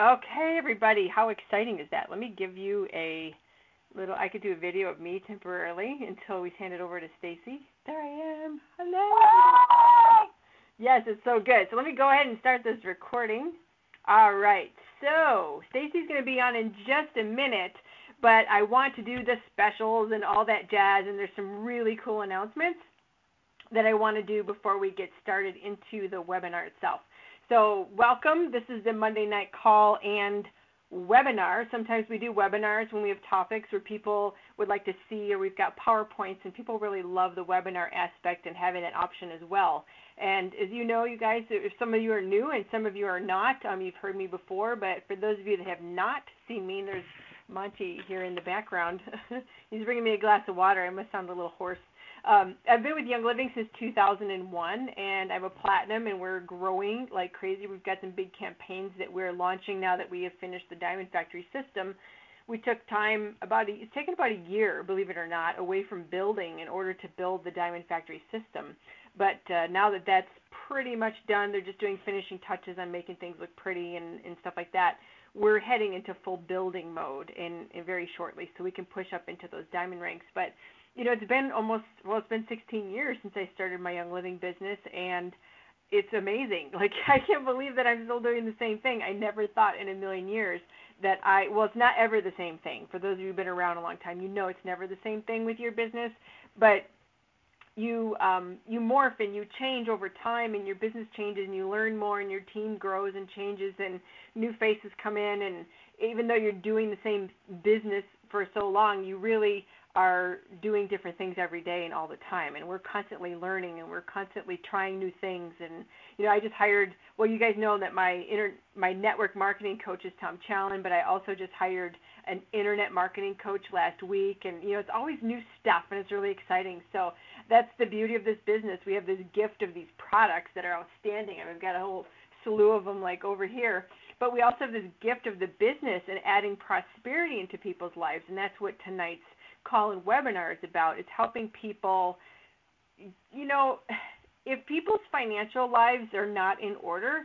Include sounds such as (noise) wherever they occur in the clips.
Okay, everybody, how exciting is that? Let me give you a little. I could do a video of me temporarily until we hand it over to Stacy. There I am. Hello. Yes, it's so good. So let me go ahead and start this recording. All right. So Stacy's going to be on in just a minute, but I want to do the specials and all that jazz, and there's some really cool announcements that I want to do before we get started into the webinar itself. So, welcome. This is the Monday night call and webinar. Sometimes we do webinars when we have topics where people would like to see, or we've got PowerPoints, and people really love the webinar aspect and having that option as well. And as you know, you guys, if some of you are new and some of you are not, um, you've heard me before, but for those of you that have not seen me, there's Monty here in the background. (laughs) He's bringing me a glass of water. I must sound a little hoarse. Um, I've been with Young Living since 2001, and I'm a platinum, and we're growing like crazy. We've got some big campaigns that we're launching now that we have finished the Diamond Factory system. We took time about a, it's taken about a year, believe it or not, away from building in order to build the Diamond Factory system. But uh, now that that's pretty much done, they're just doing finishing touches on making things look pretty and, and stuff like that. We're heading into full building mode in, in very shortly, so we can push up into those diamond ranks. But you know, it's been almost well, it's been 16 years since I started my Young Living business, and it's amazing. (laughs) Like I can't believe that I'm still doing the same thing. I never thought in a million years that I well, it's not ever the same thing. For those of you who've been around a long time, you know it's never the same thing with your business, but you um, you morph and you change over time, and your business changes, and you learn more, and your team grows and changes, and new faces come in, and even though you're doing the same business for so long, you really are doing different things every day and all the time and we're constantly learning and we're constantly trying new things and you know I just hired well you guys know that my inter my network marketing coach is Tom Challen but I also just hired an internet marketing coach last week and you know it's always new stuff and it's really exciting. So that's the beauty of this business. We have this gift of these products that are outstanding and we've got a whole slew of them like over here. But we also have this gift of the business and adding prosperity into people's lives and that's what tonight's call and webinar is about. It's helping people, you know, if people's financial lives are not in order,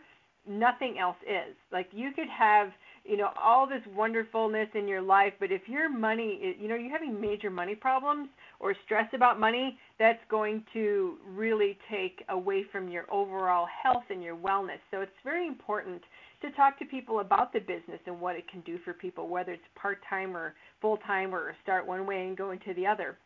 nothing else is. Like you could have, you know, all this wonderfulness in your life, but if your money, you know, you're having major money problems or stress about money, that's going to really take away from your overall health and your wellness. So it's very important to talk to people about the business and what it can do for people, whether it's part time or full time or start one way and go into the other.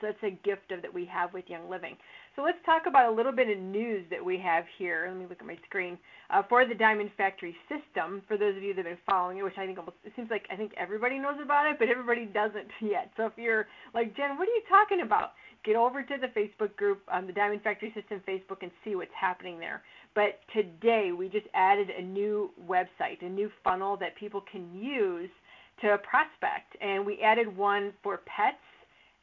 So it's a gift of, that we have with Young Living. So let's talk about a little bit of news that we have here. Let me look at my screen uh, for the Diamond Factory system. For those of you that have been following it, which I think almost it seems like I think everybody knows about it, but everybody doesn't (laughs) yet. So if you're like Jen, what are you talking about? Get over to the Facebook group um, the Diamond Factory System Facebook and see what's happening there. But today we just added a new website, a new funnel that people can use to prospect, and we added one for pets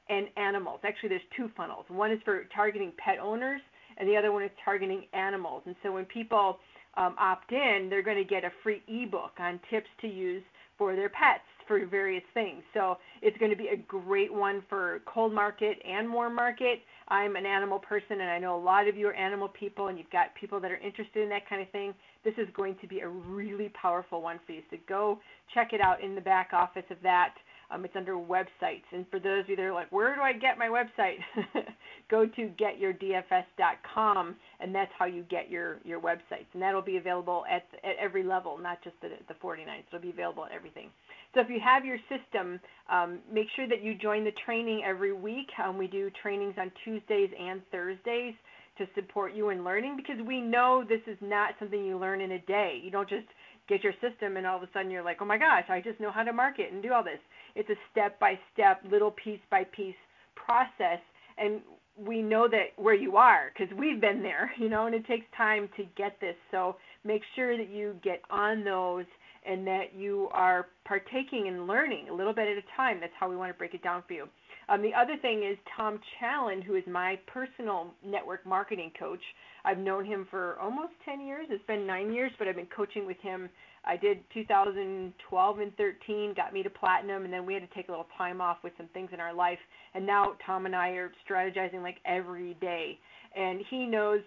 and animals. Actually, there's two funnels. One is for targeting pet owners, and the other one is targeting animals. And so when people um, opt in, they're going to get a free ebook on tips to use for their pets for various things. So it's going to be a great one for cold market and warm market. I'm an animal person, and I know a lot of you are animal people, and you've got people that are interested in that kind of thing. This is going to be a really powerful one for you. So go check it out in the back office of that. Um, it's under websites. And for those of you that are like, where do I get my website? (laughs) Go to getyourdfs.com, and that's how you get your, your websites. And that'll be available at, at every level, not just the, the 49. So it'll be available at everything. So if you have your system, um, make sure that you join the training every week. Um, we do trainings on Tuesdays and Thursdays to support you in learning because we know this is not something you learn in a day. You don't just get your system and all of a sudden you're like, oh my gosh, I just know how to market and do all this. It's a step by step, little piece by piece process. And we know that where you are because we've been there, (laughs) you know, and it takes time to get this. So make sure that you get on those and that you are partaking and learning a little bit at a time. That's how we want to break it down for you. Um, the other thing is Tom Challen, who is my personal network marketing coach. I've known him for almost 10 years. It's been nine years, but I've been coaching with him. I did 2012 and 13, got me to platinum, and then we had to take a little time off with some things in our life. And now Tom and I are strategizing like every day. And he knows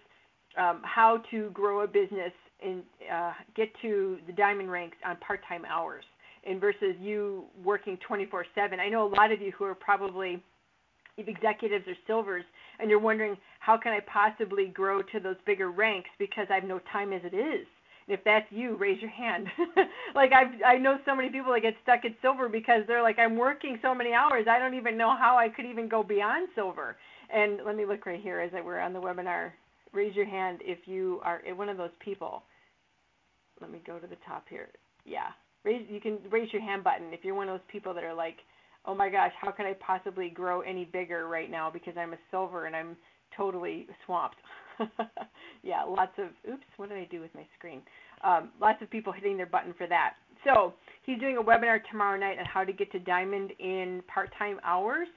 um, how to grow a business and uh, get to the diamond ranks on part-time hours, and versus you working 24/7. I know a lot of you who are probably executives or silvers, and you're wondering how can I possibly grow to those bigger ranks because I have no time as it is. And if that's you, raise your hand. (laughs) like I've I know so many people that get stuck at silver because they're like I'm working so many hours I don't even know how I could even go beyond silver. And let me look right here as we're on the webinar. Raise your hand if you are one of those people. Let me go to the top here. Yeah, raise you can raise your hand button if you're one of those people that are like, oh my gosh, how can I possibly grow any bigger right now because I'm a silver and I'm totally swamped. (laughs) yeah, lots of oops, what did I do with my screen? Um, lots of people hitting their button for that. So he's doing a webinar tomorrow night on how to get to diamond in part-time hours.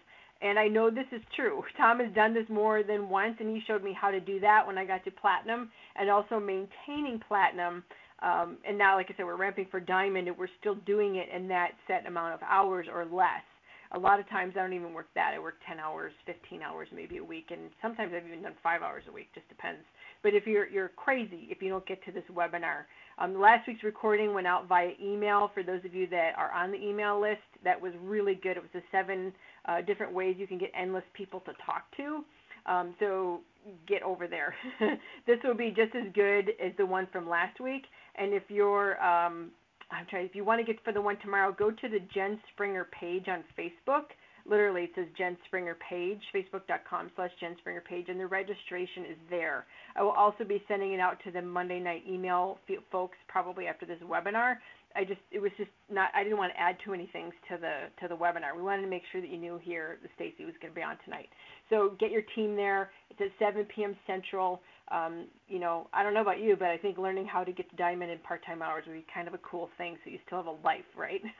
And I know this is true. (laughs) Tom has done this more than once, and he showed me how to do that when I got to platinum, and also maintaining platinum. Um, and now, like I said, we're ramping for diamond, and we're still doing it in that set amount of hours or less a lot of times I don't even work that. I work 10 hours, 15 hours maybe a week, and sometimes I've even done five hours a week. Just depends. But if you're you're crazy if you don't get to this webinar, um, last week's recording went out via email for those of you that are on the email list. That was really good. It was a seven uh, different ways you can get endless people to talk to. Um, so get over there. (laughs) this will be just as good as the one from last week. And if you're um, I'm trying. If you want to get for the one tomorrow, go to the Jen Springer page on Facebook. Literally, it says Jen Springer page, facebook.com slash Jen Springer page, and the registration is there. I will also be sending it out to the Monday night email folks probably after this webinar. I just it was just not I didn't want to add too many things to the to the webinar. We wanted to make sure that you knew here that Stacy was going to be on tonight. So get your team there. It's at 7 p.m. Central. Um, you know, I don't know about you, but I think learning how to get to diamond in part-time hours would be kind of a cool thing. So you still have a life, right? (laughs)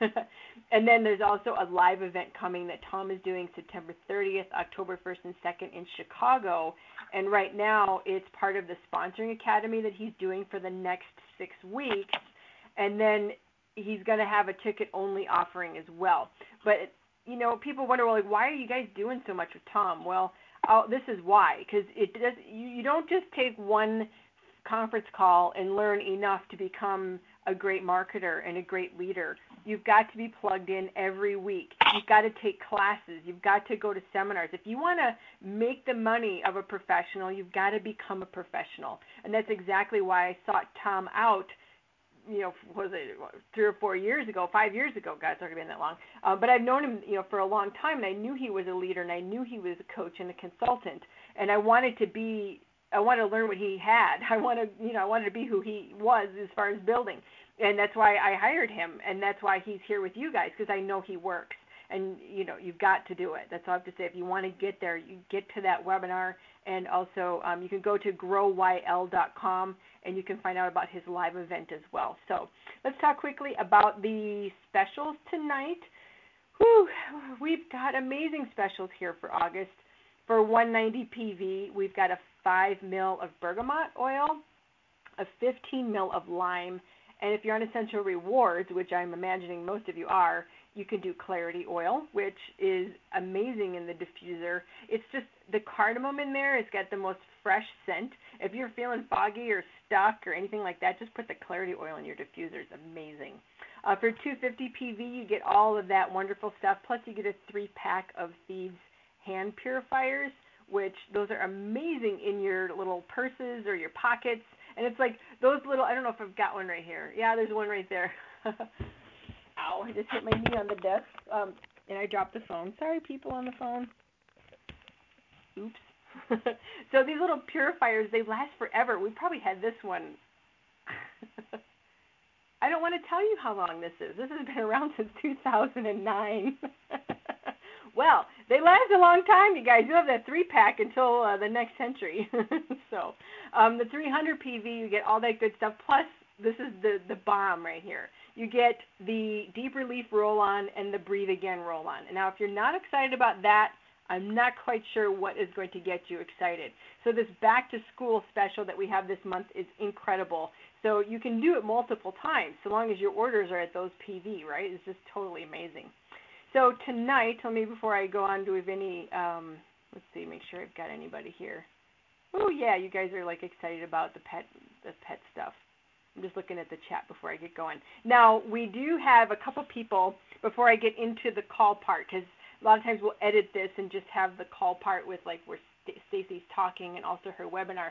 and then there's also a live event coming that Tom is doing September 30th, October 1st, and 2nd in Chicago. And right now, it's part of the sponsoring academy that he's doing for the next six weeks and then he's going to have a ticket only offering as well. But you know, people wonder, well, like, why are you guys doing so much with Tom? Well, I'll, this is why, because it does. You, you don't just take one conference call and learn enough to become a great marketer and a great leader. You've got to be plugged in every week. You've got to take classes. You've got to go to seminars. If you want to make the money of a professional, you've got to become a professional. And that's exactly why I sought Tom out you know, was it three or four years ago, five years ago? God, it's already been that long. Uh, but I've known him, you know, for a long time, and I knew he was a leader, and I knew he was a coach and a consultant, and I wanted to be, I wanted to learn what he had. (laughs) I wanted, you know, I wanted to be who he was as far as building, and that's why I hired him, and that's why he's here with you guys because I know he works and you know you've got to do it. That's all I have to say. If you want to get there, you get to that webinar, and also um, you can go to growyl.com and you can find out about his live event as well. So let's talk quickly about the specials tonight. Whew, we've got amazing specials here for August. For 190 PV, we've got a 5 mil of bergamot oil, a 15 mil of lime, and if you're on Essential Rewards, which I'm imagining most of you are, you can do clarity oil, which is amazing in the diffuser. It's just the cardamom in there. It's got the most fresh scent. If you're feeling foggy or stuck or anything like that, just put the clarity oil in your diffuser. It's amazing. Uh, for 250 PV, you get all of that wonderful stuff. Plus, you get a three pack of Thieves hand purifiers, which those are amazing in your little purses or your pockets. And it's like those little. I don't know if I've got one right here. Yeah, there's one right there. (laughs) Ow, I just hit my knee on the desk. Um, and I dropped the phone. Sorry, people on the phone. Oops. (laughs) so these little purifiers, they last forever. We probably had this one. (laughs) I don't want to tell you how long this is. This has been around since 2009. (laughs) well, they last a long time, you guys. You have that three pack until uh, the next century. so, um, the 300 PV, you get all that good stuff. Plus, this is the the bomb right here you get the Deep Relief Roll On and the Breathe Again Roll On. And now, if you're not excited about that, I'm not quite sure what is going to get you excited. So, this back to school special that we have this month is incredible. So, you can do it multiple times so long as your orders are at those PV, right? It's just totally amazing. So, tonight, tell me before I go on, do we have any, um, let's see, make sure I've got anybody here. Oh, yeah, you guys are like excited about the pet, the pet stuff. I'm just looking at the chat before I get going. Now, we do have a couple people before I get into the call part because a lot of times we'll edit this and just have the call part with like where Stacy's talking and also her webinar.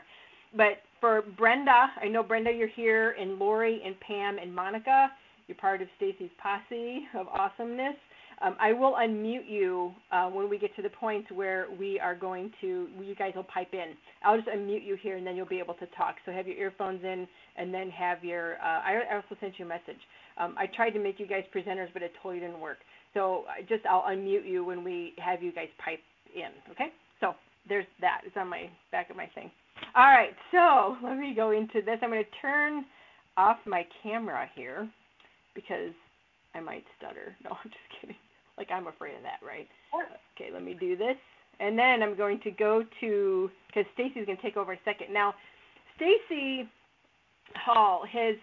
But for Brenda, I know Brenda, you're here, and Lori and Pam and Monica, you're part of Stacy's posse of awesomeness. Um, I will unmute you uh, when we get to the point where we are going to, you guys will pipe in. I'll just unmute you here and then you'll be able to talk. So have your earphones in and then have your, uh, I, also sent you a message. Um, I tried to make you guys presenters, but it totally didn't work. So I just, I'll unmute you when we have you guys pipe in, okay? So there's that. It's on my back of my thing. All right, so let me go into this. I'm going to turn off my camera here because I might stutter. (laughs) No, I'm just kidding. Like I'm afraid of that, right? Okay, let me do this. And then I'm going to go to because Stacy's going to take over a second. Now, Stacy Hall has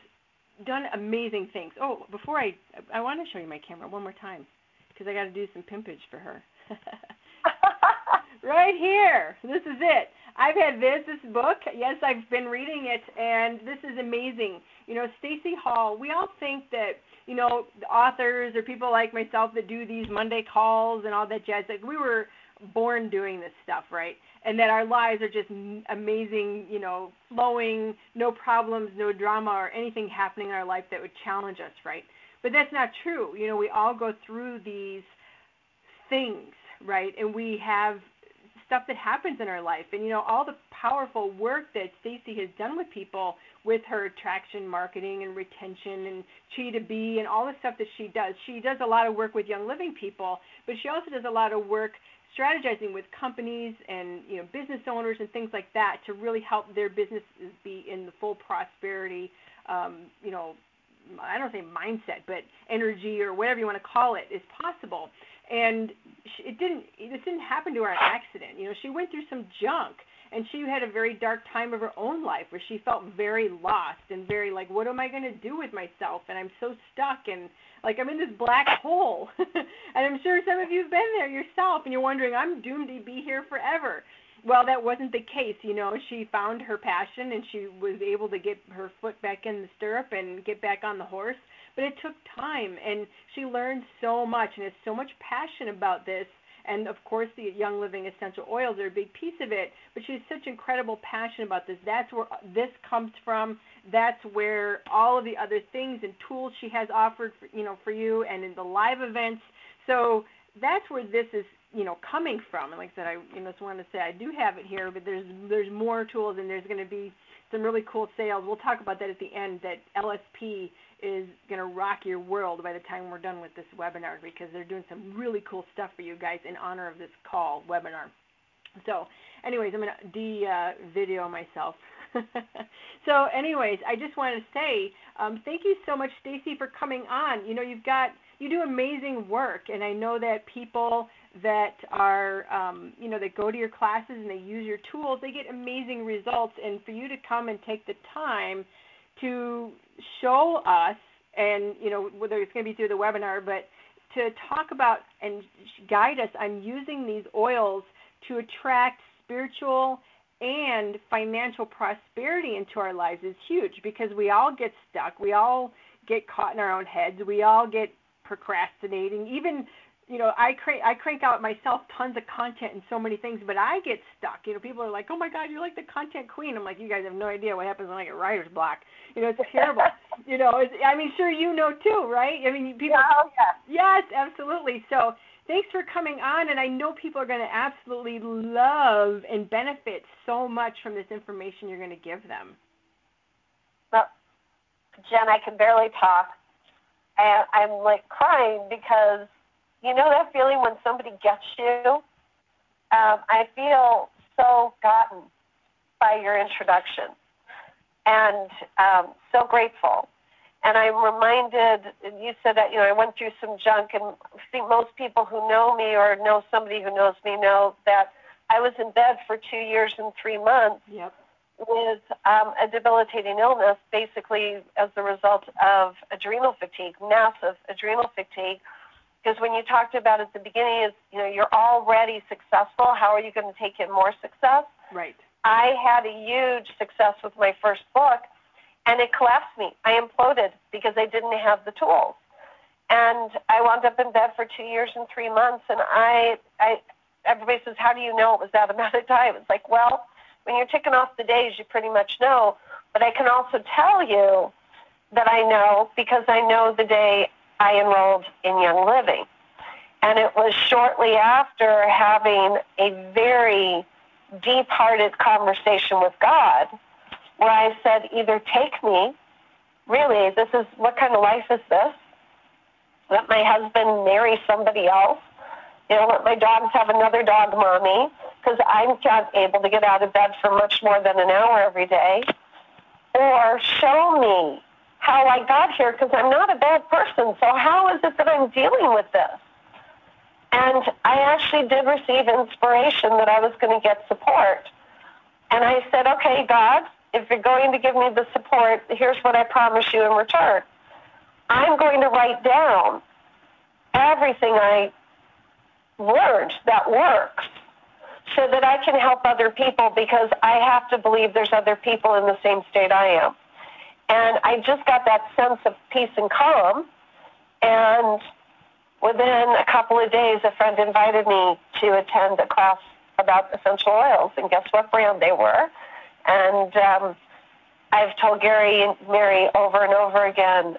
done amazing things. Oh, before I I want to show you my camera one more time because I got to do some pimpage for her. (laughs) right here. This is it. I've had this this book. Yes, I've been reading it, and this is amazing. You know, Stacy Hall. We all think that you know authors or people like myself that do these Monday calls and all that jazz. Like we were born doing this stuff, right? And that our lives are just amazing, you know, flowing, no problems, no drama, or anything happening in our life that would challenge us, right? But that's not true. You know, we all go through these things, right? And we have stuff that happens in our life and you know all the powerful work that Stacy has done with people with her attraction marketing and retention and chi to be and all the stuff that she does she does a lot of work with young living people but she also does a lot of work strategizing with companies and you know business owners and things like that to really help their businesses be in the full prosperity um, you know I don't say mindset, but energy or whatever you want to call it is possible. And she, it didn't this didn't happen to her on accident. You know she went through some junk and she had a very dark time of her own life where she felt very lost and very like what am i going to do with myself? And i'm so stuck and like i'm in this black hole. (laughs) And i'm sure some of you've been there yourself and you're wondering i'm doomed to be here forever well that wasn't the case you know she found her passion and she was able to get her foot back in the stirrup and get back on the horse but it took time, and she learned so much and has so much passion about this. And of course, the Young Living essential oils are a big piece of it. But she has such incredible passion about this. That's where this comes from. That's where all of the other things and tools she has offered, for, you know, for you, and in the live events. So that's where this is you know coming from and like i said i you know just wanted to say i do have it here but there's there's more tools and there's going to be some really cool sales we'll talk about that at the end that lsp is going to rock your world by the time we're done with this webinar because they're doing some really cool stuff for you guys in honor of this call webinar. So, anyways, I'm going to de-video myself. (laughs) so, anyways, I just wanted to say um, thank you so much, Stacy, for coming on. You know, you've got you do amazing work, and I know that people that are um, you know that go to your classes and they use your tools, they get amazing results. And for you to come and take the time to show us, and you know whether it's going to be through the webinar, but to talk about and guide us on using these oils to attract spiritual and financial prosperity into our lives is huge because we all get stuck. We all get caught in our own heads. We all get procrastinating. Even you know, I crank I crank out myself tons of content and so many things, but I get stuck. You know, people are like, "Oh my God, you're like the content queen." I'm like, "You guys have no idea what happens when I get writer's block." You know, it's terrible. (laughs) you know, it's, I mean, sure you know too, right? I mean, people. Oh yeah. Yes, absolutely. So thanks for coming on, and I know people are going to absolutely love and benefit so much from this information you're going to give them. Well, Jen, I can barely talk, and I'm like crying because you know that feeling when somebody gets you? Um, I feel so gotten by your introduction and um, so grateful. And I'm reminded, you said that, you know, I went through some junk, and I think most people who know me or know somebody who knows me know that I was in bed for two years and three months yep. with um, a debilitating illness, basically as a result of adrenal fatigue, massive adrenal fatigue because when you talked about at the beginning is you know you're already successful how are you going to take it more success right i had a huge success with my first book and it collapsed me. I imploded because I didn't have the tools. And I wound up in bed for two years and three months. And I, I, everybody says, "How do you know it was that amount of time?" It's like, well, when you're ticking off the days, you pretty much know. But I can also tell you that I know because I know the day I enrolled in Young Living. And it was shortly after having a very deep hearted conversation with God where I said, either take me, really, this is what kind of life is this? Let my husband marry somebody else. You know, let my dogs have another dog mommy because I'm not able to get out of bed for much more than an hour every day. Or show me how I got here because I'm not a bad person. So how is it that I'm dealing with this? And I actually did receive inspiration that I was going to get support. And I said, okay, God, if you're going to give me the support, here's what I promise you in return. I'm going to write down everything I learned that works so that I can help other people because I have to believe there's other people in the same state I am. And I just got that sense of peace and calm. And within a couple of days, a friend invited me to attend a class about essential oils. And guess what brand they were? And um, I've told Gary and Mary over and over again,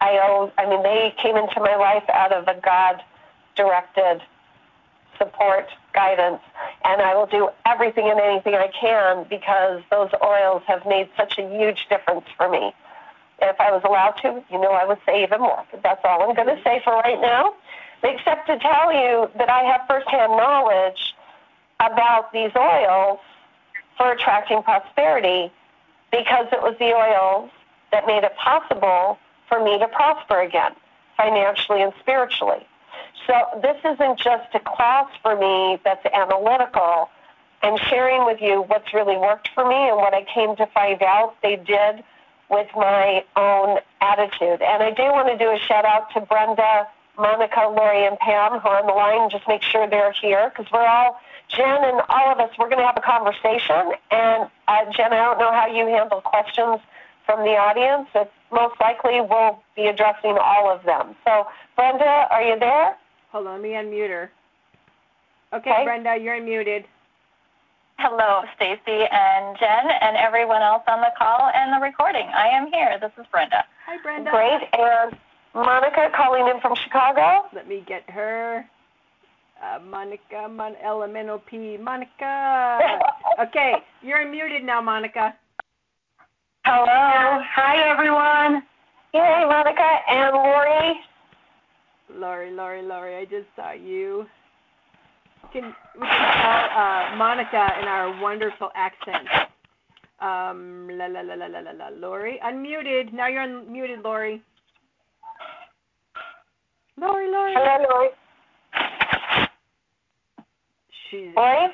I owe, I mean, they came into my life out of a God directed support, guidance, and I will do everything and anything I can because those oils have made such a huge difference for me. If I was allowed to, you know I would say even more. But that's all I'm going to say for right now, except to tell you that I have firsthand knowledge about these oils for attracting prosperity because it was the oils that made it possible for me to prosper again, financially and spiritually. So this isn't just a class for me that's analytical. I'm sharing with you what's really worked for me and what I came to find out they did with my own attitude. And I do want to do a shout out to Brenda, Monica, Lori, and Pam who are on the line. Just make sure they're here because we're all Jen and all of us, we're going to have a conversation. And uh, Jen, I don't know how you handle questions from the audience. It most likely we'll be addressing all of them. So, Brenda, are you there? Hold on, let me unmute her. Okay, okay. Brenda, you're unmuted. Hello, Stacy and Jen and everyone else on the call and the recording. I am here. This is Brenda. Hi, Brenda. Great. And Monica calling in from Chicago. Let me get her. Uh, Monica, Mon- Elemental P. Monica. (laughs) okay, you're muted now, Monica. Hello. Hi, everyone. Hey, Monica and Lori. Lori, Lori, Lori, I just saw you. Can we can call uh, Monica in our wonderful accent? Um, la la la la la la la. Lori, unmuted. Now you're unmuted, Lori. Lori, Lori. Hello, Lori. She's. Lori?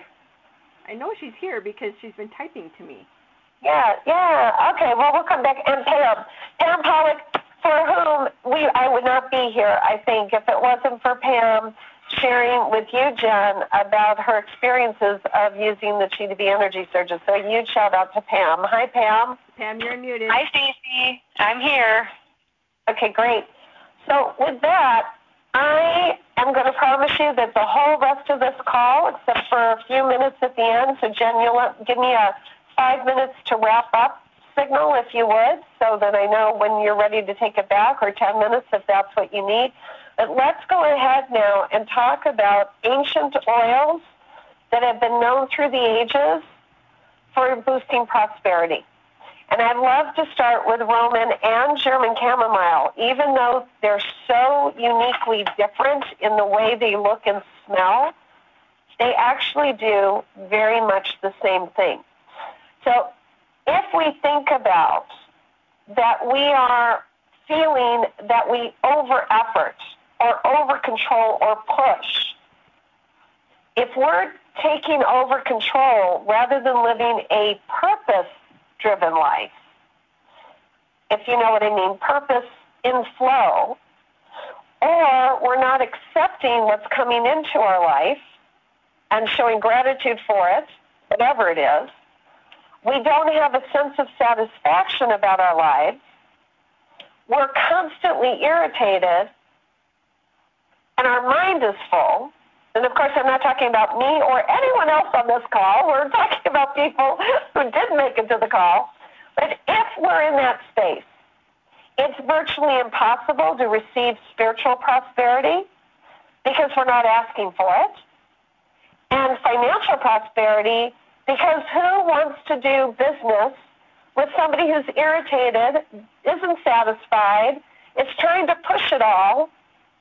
I know she's here because she's been typing to me. Yeah, yeah. Okay, well, we'll come back. And Pam, Pam Pollock, for whom we I would not be here, I think, if it wasn't for Pam sharing with you, Jen, about her experiences of using the Chi to Be energy surges. So a huge shout out to Pam. Hi, Pam. Pam, you're muted. Hi, Stacy. I'm here. Okay, great. So with that, I am going to promise you that the whole rest of this call, except for a few minutes at the end, so Jen, you'll give me a five minutes to wrap up signal if you would, so that I know when you're ready to take it back, or 10 minutes if that's what you need. But let's go ahead now and talk about ancient oils that have been known through the ages for boosting prosperity. And I'd love to start with Roman and German chamomile, even though they're so uniquely different in the way they look and smell, they actually do very much the same thing. So if we think about that we are feeling that we over effort or over control or push, if we're taking over control rather than living a purpose driven life. If you know what I mean, purpose in flow, or we're not accepting what's coming into our life and showing gratitude for it, whatever it is, we don't have a sense of satisfaction about our lives, we're constantly irritated, and our mind is full. And of course, I'm not talking about me or anyone else on this call. We're (laughs) talking about people who did make it to the call. But if we're in that space, it's virtually impossible to receive spiritual prosperity because we're not asking for it, and financial prosperity because who wants to do business with somebody who's irritated, isn't satisfied, is trying to push it all?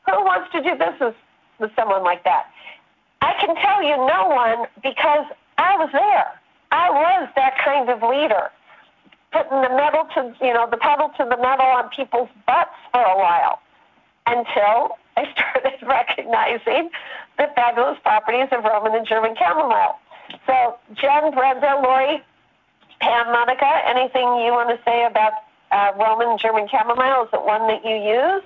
Who wants to do business with someone like that? I can tell you no one because I was there. I was that kind of leader, putting the metal to you know the pedal to the metal on people's butts for a while until I (laughs) started (laughs) recognizing the fabulous properties of Roman and German chamomile. So, Jen, Brenda, Lori, Pam, Monica, anything you want to say about uh, Roman German chamomile? Is it one that you use?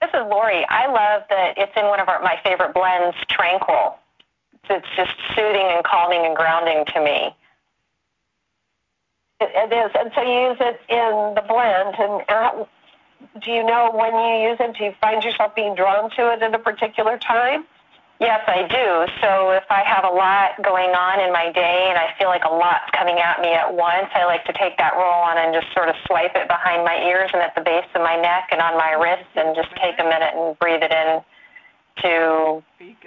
This is Lori. I love that it's in one of our, my favorite blends, Tranquil. It's just soothing and calming and grounding to me. it, it is, and so you use it in the blend. And uh, do you know when you use it? Do you find yourself being drawn to it at a particular time? Yes, I do. So if I have a lot going on in my day and I feel like a lot's coming at me at once, I like to take that roll on and just sort of swipe it behind my ears and at the base of my neck and on my wrists and just take a minute and breathe it in to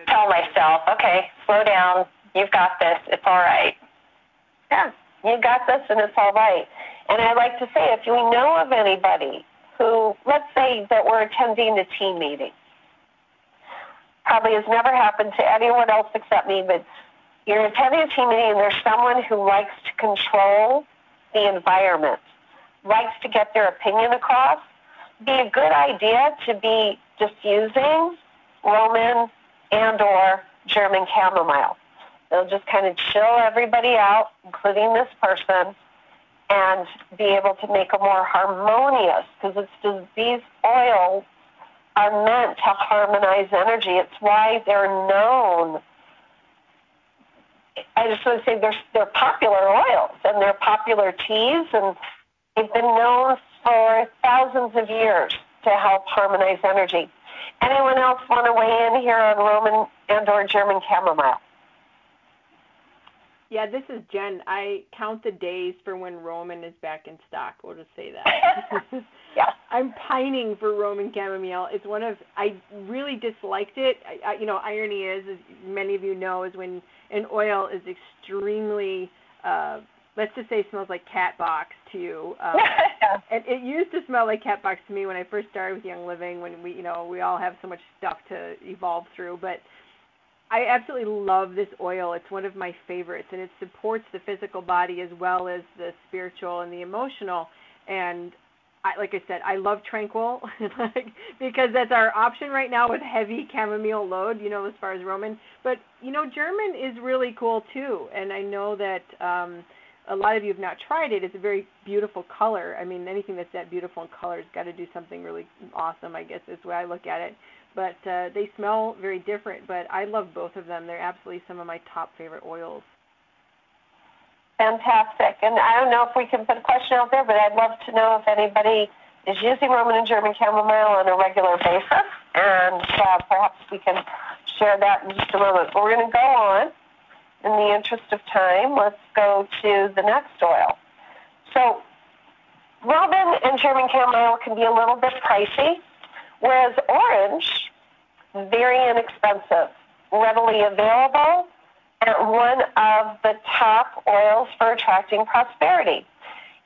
tell myself, okay, slow down. You've got this. It's all right. Yeah, you got this and it's all right. And I like to say, if you know of anybody who, let's say that we're attending a team meeting, probably has never happened to anyone else except me, but you're attending a team meeting and there's someone who likes to control the environment, likes to get their opinion across, be a good idea to be just using Roman and or German chamomile. They'll just kind of chill everybody out, including this person, and be able to make a more harmonious, because it's these oils are meant to harmonize energy. It's why they're known. I just want to say they're, they're popular oils and they're popular teas, and they've been known for thousands of years to help harmonize energy. Anyone else want to weigh in here on Roman and or German chamomile? Yeah, this is Jen. I count the days for when Roman is back in stock. We'll just say that. (laughs) (laughs) yeah. I'm pining for Roman chamomile. It's one of I really disliked it. I, I, you know, irony is, as many of you know, is when an oil is extremely, uh, let's just say, smells like cat box to you. Um, (laughs) and it used to smell like cat box to me when I first started with Young Living. When we, you know, we all have so much stuff to evolve through, but I absolutely love this oil. It's one of my favorites, and it supports the physical body as well as the spiritual and the emotional. And I, like I said, I love Tranquil (laughs) because that's our option right now with heavy chamomile load. You know, as far as Roman, but you know, German is really cool too. And I know that um, a lot of you have not tried it. It's a very beautiful color. I mean, anything that's that beautiful in color has got to do something really awesome. I guess is the way I look at it but uh, they smell very different. But I love both of them. They're absolutely some of my top favorite oils. Fantastic. And I don't know if we can put a question out there, but I'd love to know if anybody is using Roman and German chamomile on a regular basis, and uh, perhaps we can share that in just a moment. But we're going to go on. In the interest of time, let's go to the next oil. So, Roman and German chamomile can be a little bit pricey. Whereas orange, very inexpensive, readily available, and one of the top oils for attracting prosperity.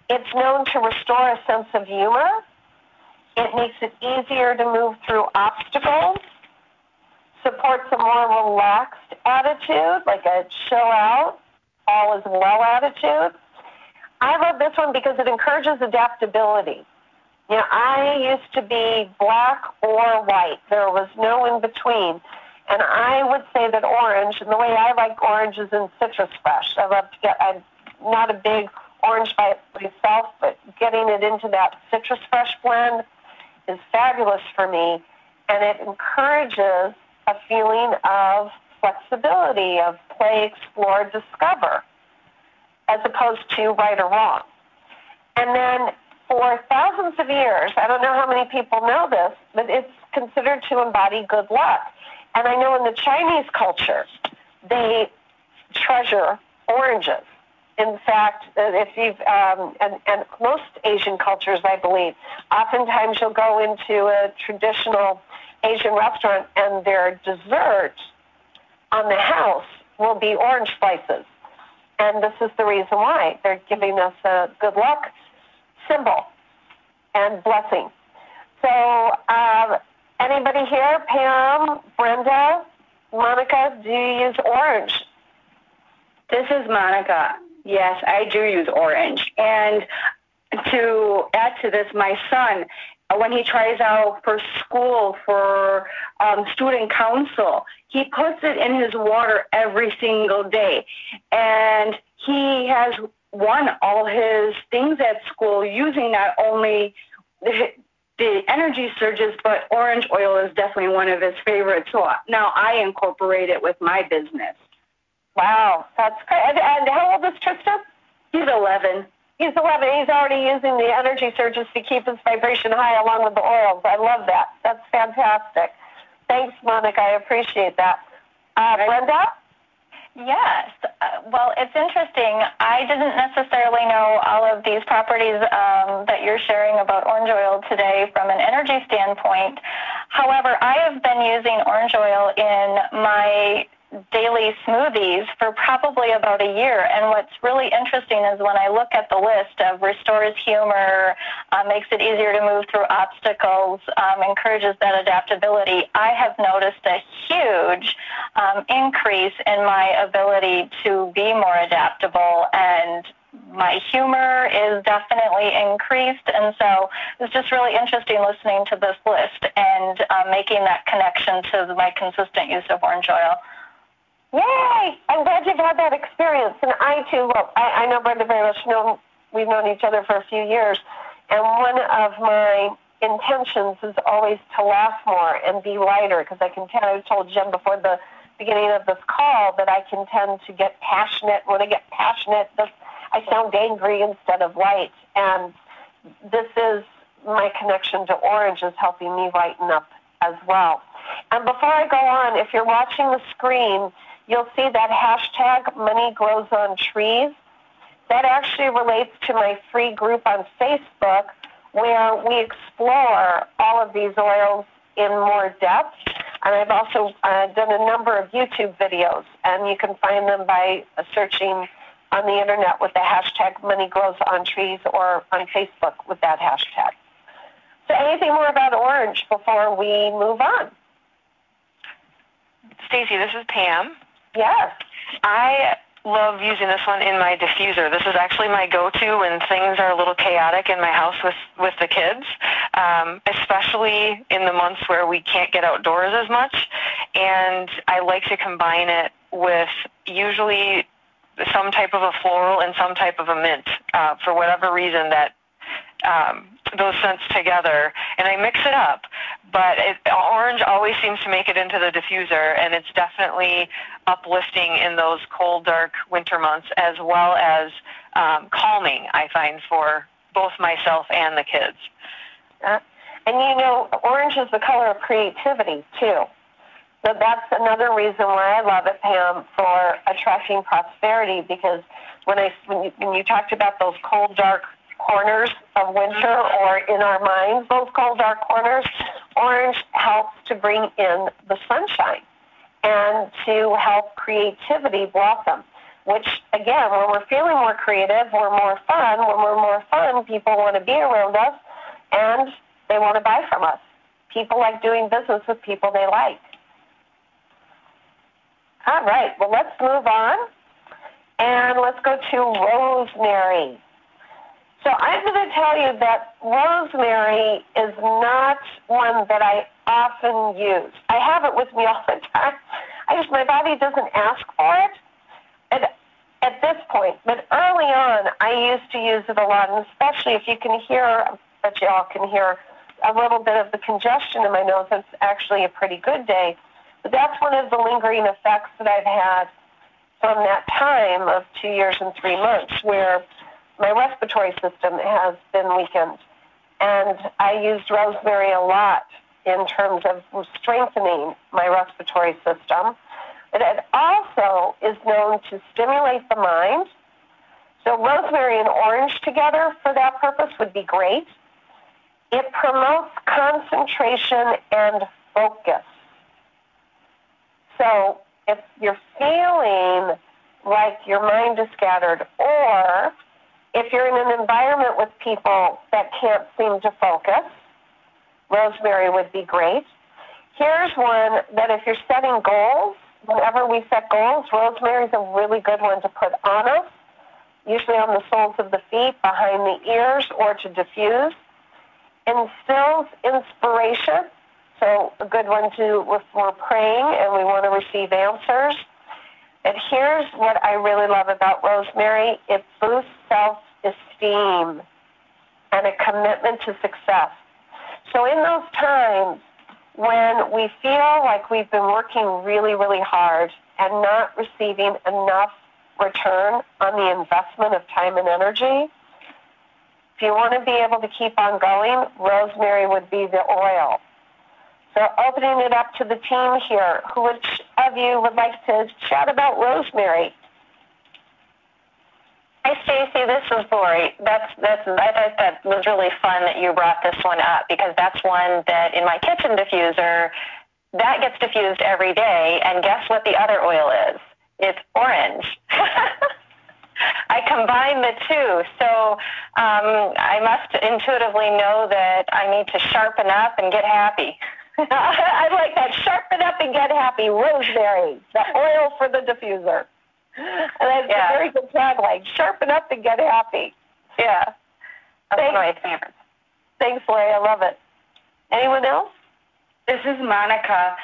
It's known to restore a sense of humor. It makes it easier to move through obstacles, supports a more relaxed attitude, like a chill out, all is well attitude. I love this one because it encourages adaptability. You know, I used to be black or white. There was no in between. And I would say that orange, and the way I like orange is in citrus fresh. I love to get, I'm not a big orange by myself, but getting it into that citrus fresh blend is fabulous for me. And it encourages a feeling of flexibility, of play, explore, discover. as opposed to right or wrong. And then for thousands of years, I don't know how many people know this, but it's considered to embody good luck. And I know in the Chinese culture, they treasure oranges. In fact, if you've um, and, and most Asian cultures, I believe, oftentimes you'll go into a traditional Asian restaurant and their dessert on the house will be orange slices. And this is the reason why. They're giving us a good luck symbol and blessing. So, um, anybody here? Pam, Brenda, Monica, do you use orange? This is Monica. Yes, I do use orange. And to add to this, my son, when he tries out for school for um, student council, he puts it in his water every single day. And he has won all his things at school using not only the, energy surges, but orange oil is definitely one of his favorites. So now I incorporate it with my business. Wow, that's great. And, and how old is Tristan? He's 11. He's 11. He's already using the energy surges to keep his vibration high along with the oils. I love that. That's fantastic. Thanks, Monica. I appreciate that. Uh, Brenda? Yes. Uh, well, it's interesting. I didn't necessarily know all of these properties um, that you're sharing about orange oil today from an energy standpoint. However, I have been using orange oil in my daily smoothies for probably about a year. And what's really interesting is when I look at the list of restores humor, uh, makes it easier to move through obstacles, um, encourages that adaptability, I have noticed a huge um, increase in my ability to be more adaptable and my humor is definitely increased. And so it's just really interesting listening to this list and uh, making that connection to my consistent use of orange oil. Yay! I'm glad you've had that experience. And I too, well, I, I know Brenda very much. Know, we've known each other for a few years. And one of my intentions is always to laugh more and be lighter because I can tell, I told Jen before the beginning of this call that I can tend to get passionate. When I get passionate, this, I sound angry instead of light. And this is my connection to orange is helping me lighten up as well. And before I go on, if you're watching the screen, you'll see that hashtag money grows on trees. That actually relates to my free group on Facebook where we explore all of these oils in more depth. And I've also uh, done a number of YouTube videos, and you can find them by searching on the internet with the hashtag money grows on trees or on Facebook with that hashtag. So anything more about orange before we move on? Stacy, this is Pam. Yes. I love using this one in my diffuser. This is actually my go-to when things are a little chaotic in my house with with the kids, um, especially in the months where we can't get outdoors as much. And I like to combine it with usually some type of a floral and some type of a mint uh, for whatever reason that um, those scents together, and I mix it up. But it, orange always seems to make it into the diffuser, and it's definitely uplifting in those cold, dark winter months, as well as um, calming. I find for both myself and the kids. Uh, and you know, orange is the color of creativity too. So that's another reason why I love it, Pam, for attracting prosperity. Because when I when you, when you talked about those cold, dark corners of winter or in our minds, those cold dark corners, orange helps to bring in the sunshine and to help creativity blossom. Which again, when we're feeling more creative, we're more fun. When we're more fun, people want to be around us and they want to buy from us. People like doing business with people they like. All right, well, let's move on. And let's go to rosemary. So I'm going to tell you that rosemary is not one that I often use. I have it with me all the time. I just my body doesn't ask for it at, at this point. But early on, I used to use it a lot, and especially if you can hear, but y'all can hear a little bit of the congestion in my nose. It's actually a pretty good day. But that's one of the lingering effects that I've had. from that time of two years and three months where my respiratory system has been weakened. And I used rosemary a lot in terms of strengthening my respiratory system. But it also is known to stimulate the mind. So rosemary and orange together for that purpose would be great. It promotes concentration and focus. So if you're feeling like your mind is scattered, or if you're in an environment with people that can't seem to focus, rosemary would be great. Here's one that if you're setting goals, whenever we set goals, rosemary is a really good one to put on us, usually on the soles of the feet, behind the ears, or to diffuse. Instills inspiration so a good one to if we're praying and we want to receive answers. And here's what I really love about rosemary. It boosts self-esteem and a commitment to success. So in those times when we feel like we've been working really, really hard and not receiving enough return on the investment of time and energy, if you want to be able to keep on going, rosemary would be the oil. So opening it up to the team here. Which of you would like to chat about rosemary? Hi, Stacy. This is Lori. That's that's. I thought that was really fun that you brought this one up because that's one that in my kitchen diffuser that gets diffused every day. And guess what the other oil is? It's orange. (laughs) I combine the two, so um, I must intuitively know that I need to sharpen up and get happy. (laughs) I like that. Sharpen up and get happy. Rosemary, the oil for the diffuser. And that's yeah. a very good tagline. Sharpen up and get happy. Yeah. That's Thanks. one of my favorites. Thanks, Larry. I love it. Anyone else? This is Monica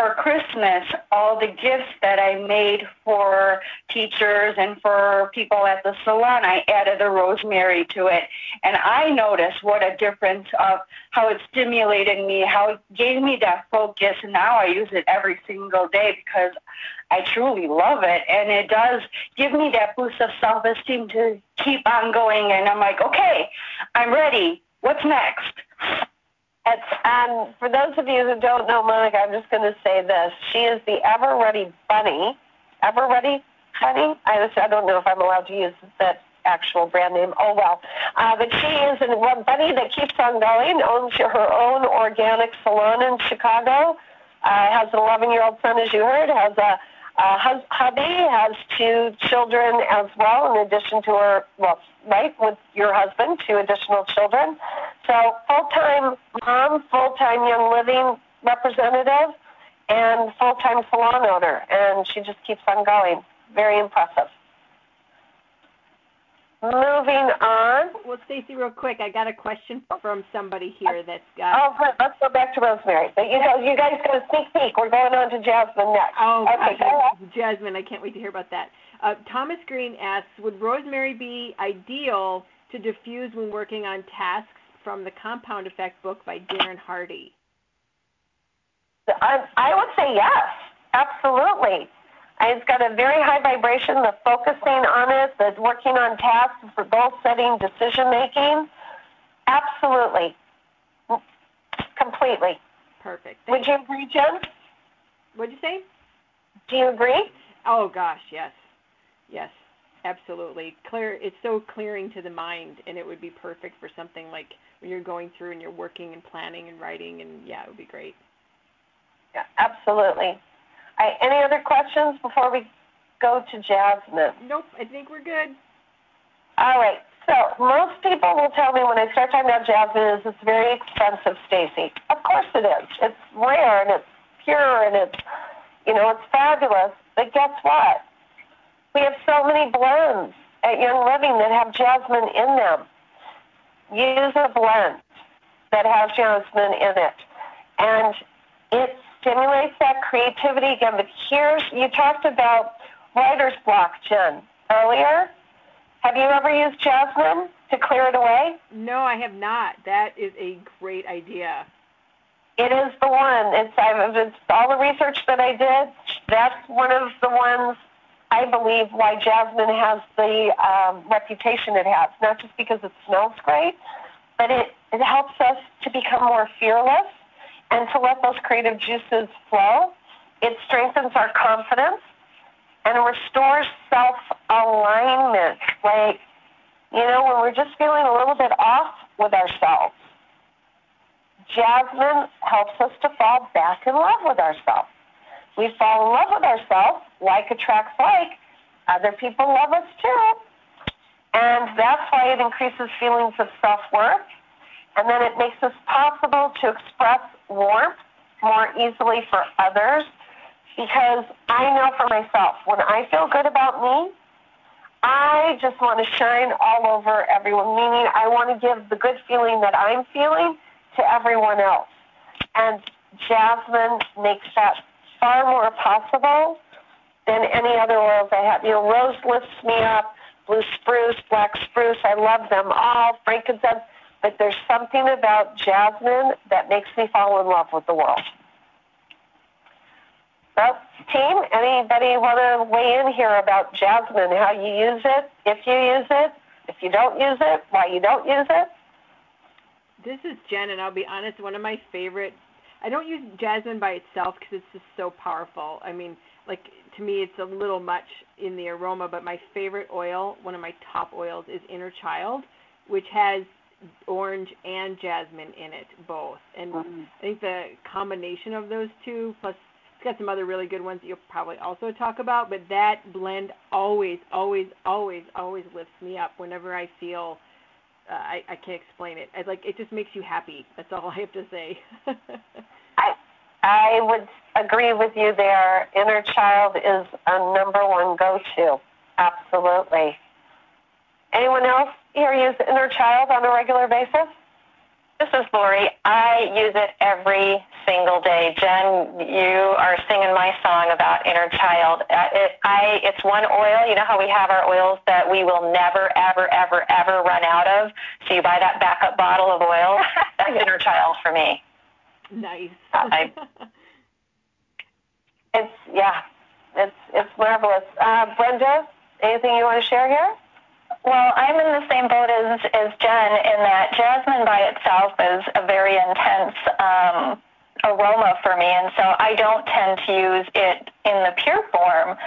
for Christmas, all the gifts that I made for teachers and for people at the salon, I added a rosemary to it. And I noticed what a difference of how it stimulated me, how it gave me that focus. Now I use it every single day because I truly love it. And it does give me that boost of self-esteem to keep on going. And I'm like, okay, I'm ready. What's next? It's, um, for those of you who don't know Monica, I'm just going to say this. She is the Ever Ready Bunny. Ever Ready Bunny? I, just, I don't know if I'm allowed to use that actual brand name. Oh, well. Uh, but she is a bunny that keeps on going, owns her own organic salon in Chicago, uh, has an 11-year-old son, as you heard, has a uh, hubby has two children as well, in addition to her, well, right, with your husband, two additional children. So full-time mom, full-time young living representative, and full-time salon owner. And she just keeps on going. Very impressive. Moving on. Well, Stacy, real quick, I got a question from somebody here that's got. Oh. Let's go back to Rosemary. But you know, you guys got a sneak peek. We're going on to Jasmine next. Oh, okay. okay. Jasmine, I can't wait to hear about that. Uh, Thomas Green asks, would rosemary be ideal to diffuse when working on tasks from the Compound Effect book by Darren Hardy? I, I would say yes, absolutely. It's got a very high vibration, the focusing on it, the working on tasks for goal setting, decision making. Absolutely. Completely. Perfect. Thank Would you agree, Jen? What'd you say? Do you agree? Oh gosh, yes. Yes. Absolutely. Clear it's so clearing to the mind and it would be perfect for something like when you're going through and you're working and planning and writing and yeah, it would be great. Yeah, absolutely. Right, any other questions before we go to Jasmine? Nope, I think we're good. All right. So most people will tell me when I start talking about Jasmine is it's very expensive, Stacy. Of course it is. It's rare and it's pure and it's you know, it's fabulous. But guess what? We have so many blends at Young Living that have jasmine in them. Use a blend that has jasmine in it. And it's stimulates that creativity again. But here's, you talked about writer's block, Jen, earlier. Have you ever used jasmine to clear it away? No, I have not. That is a great idea. It is the one. It's, I've, it's all the research that I did. That's one of the ones I believe, why jasmine has the um, reputation it has. Not just because it smells great, but it, it helps us to become more fearless and to let those creative juices flow. It strengthens our confidence and restores self alignment. Like, you know, when we're just feeling a little bit off with ourselves, jasmine helps us to fall back in love with ourselves. We fall in love with ourselves, like attracts like, other people love us too. And that's why it increases feelings of self worth. And then it makes it possible to express warmth more easily for others because I know for myself, when I feel good about me, I just want to shine all over everyone, meaning I want to give the good feeling that I'm feeling to everyone else. And jasmine makes that far more possible than any other oils I have. You know, rose lifts me up, blue spruce, black spruce, I love them all, frankincense, but there's something about jasmine that makes me fall in love with the world. Well, team, anybody want to weigh in here about jasmine, how you use it, if you use it, if you don't use it, why you don't use it? This is Jen, and I'll be honest, one of my favorite. I don't use jasmine by itself because it's just so powerful. I mean, like to me, it's a little much in the aroma. But my favorite oil, one of my top oils, is Inner Child, which has orange and jasmine in it, both. And mm-hmm. I think the combination of those two, plus it's got some other really good ones that you'll probably also talk about. But that blend always, always, always, always lifts me up whenever I feel uh, I, I can't explain it. I, like it just makes you happy. That's all (laughs) I have to say. I I would agree with you there. Inner child is a number one go-to. Absolutely. Anyone else here use inner child on a regular basis? This is Lori. I use it every single day. Jen, you are singing my song about inner child. Uh, it, I, it's one oil. You know how we have our oils that we will never, ever, ever, ever run out of. So you buy that backup bottle of oil. (laughs) That's inner child for me. Nice. I, (laughs) it's yeah, it's it's marvelous. Uh, Brenda, anything you want to share here? Well, I'm in the same boat as, as Jen in that jasmine by itself is a very intense um, aroma for me, and so I don't tend to use it in the pure form.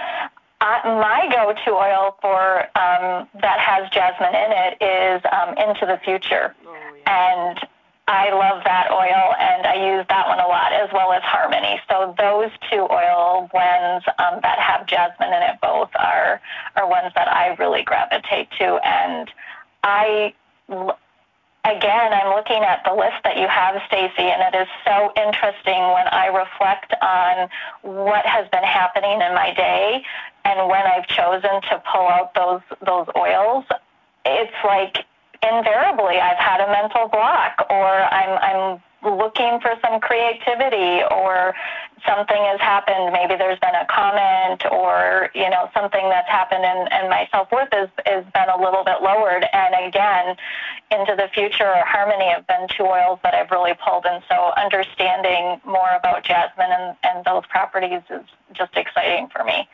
Uh, my go-to oil for um, that has jasmine in it is um, Into the Future, oh, yeah. and I love that oil, and I use that one a lot, as well as Harmony. So those two oil blends um, that have jasmine in it both are are ones that I really gravitate to. And I, again, I'm looking at the list that you have, Stacy, and it is so interesting when I reflect on what has been happening in my day and when I've chosen to pull out those those oils. It's like invariably I've had a mental block or I'm I'm looking for some creativity or something has happened. Maybe there's been a comment or you know something that's happened and, and my self-worth is has been a little bit lowered. And again into the future harmony have been two oils that i've really pulled. And so understanding more about jasmine and, and those properties is just exciting for me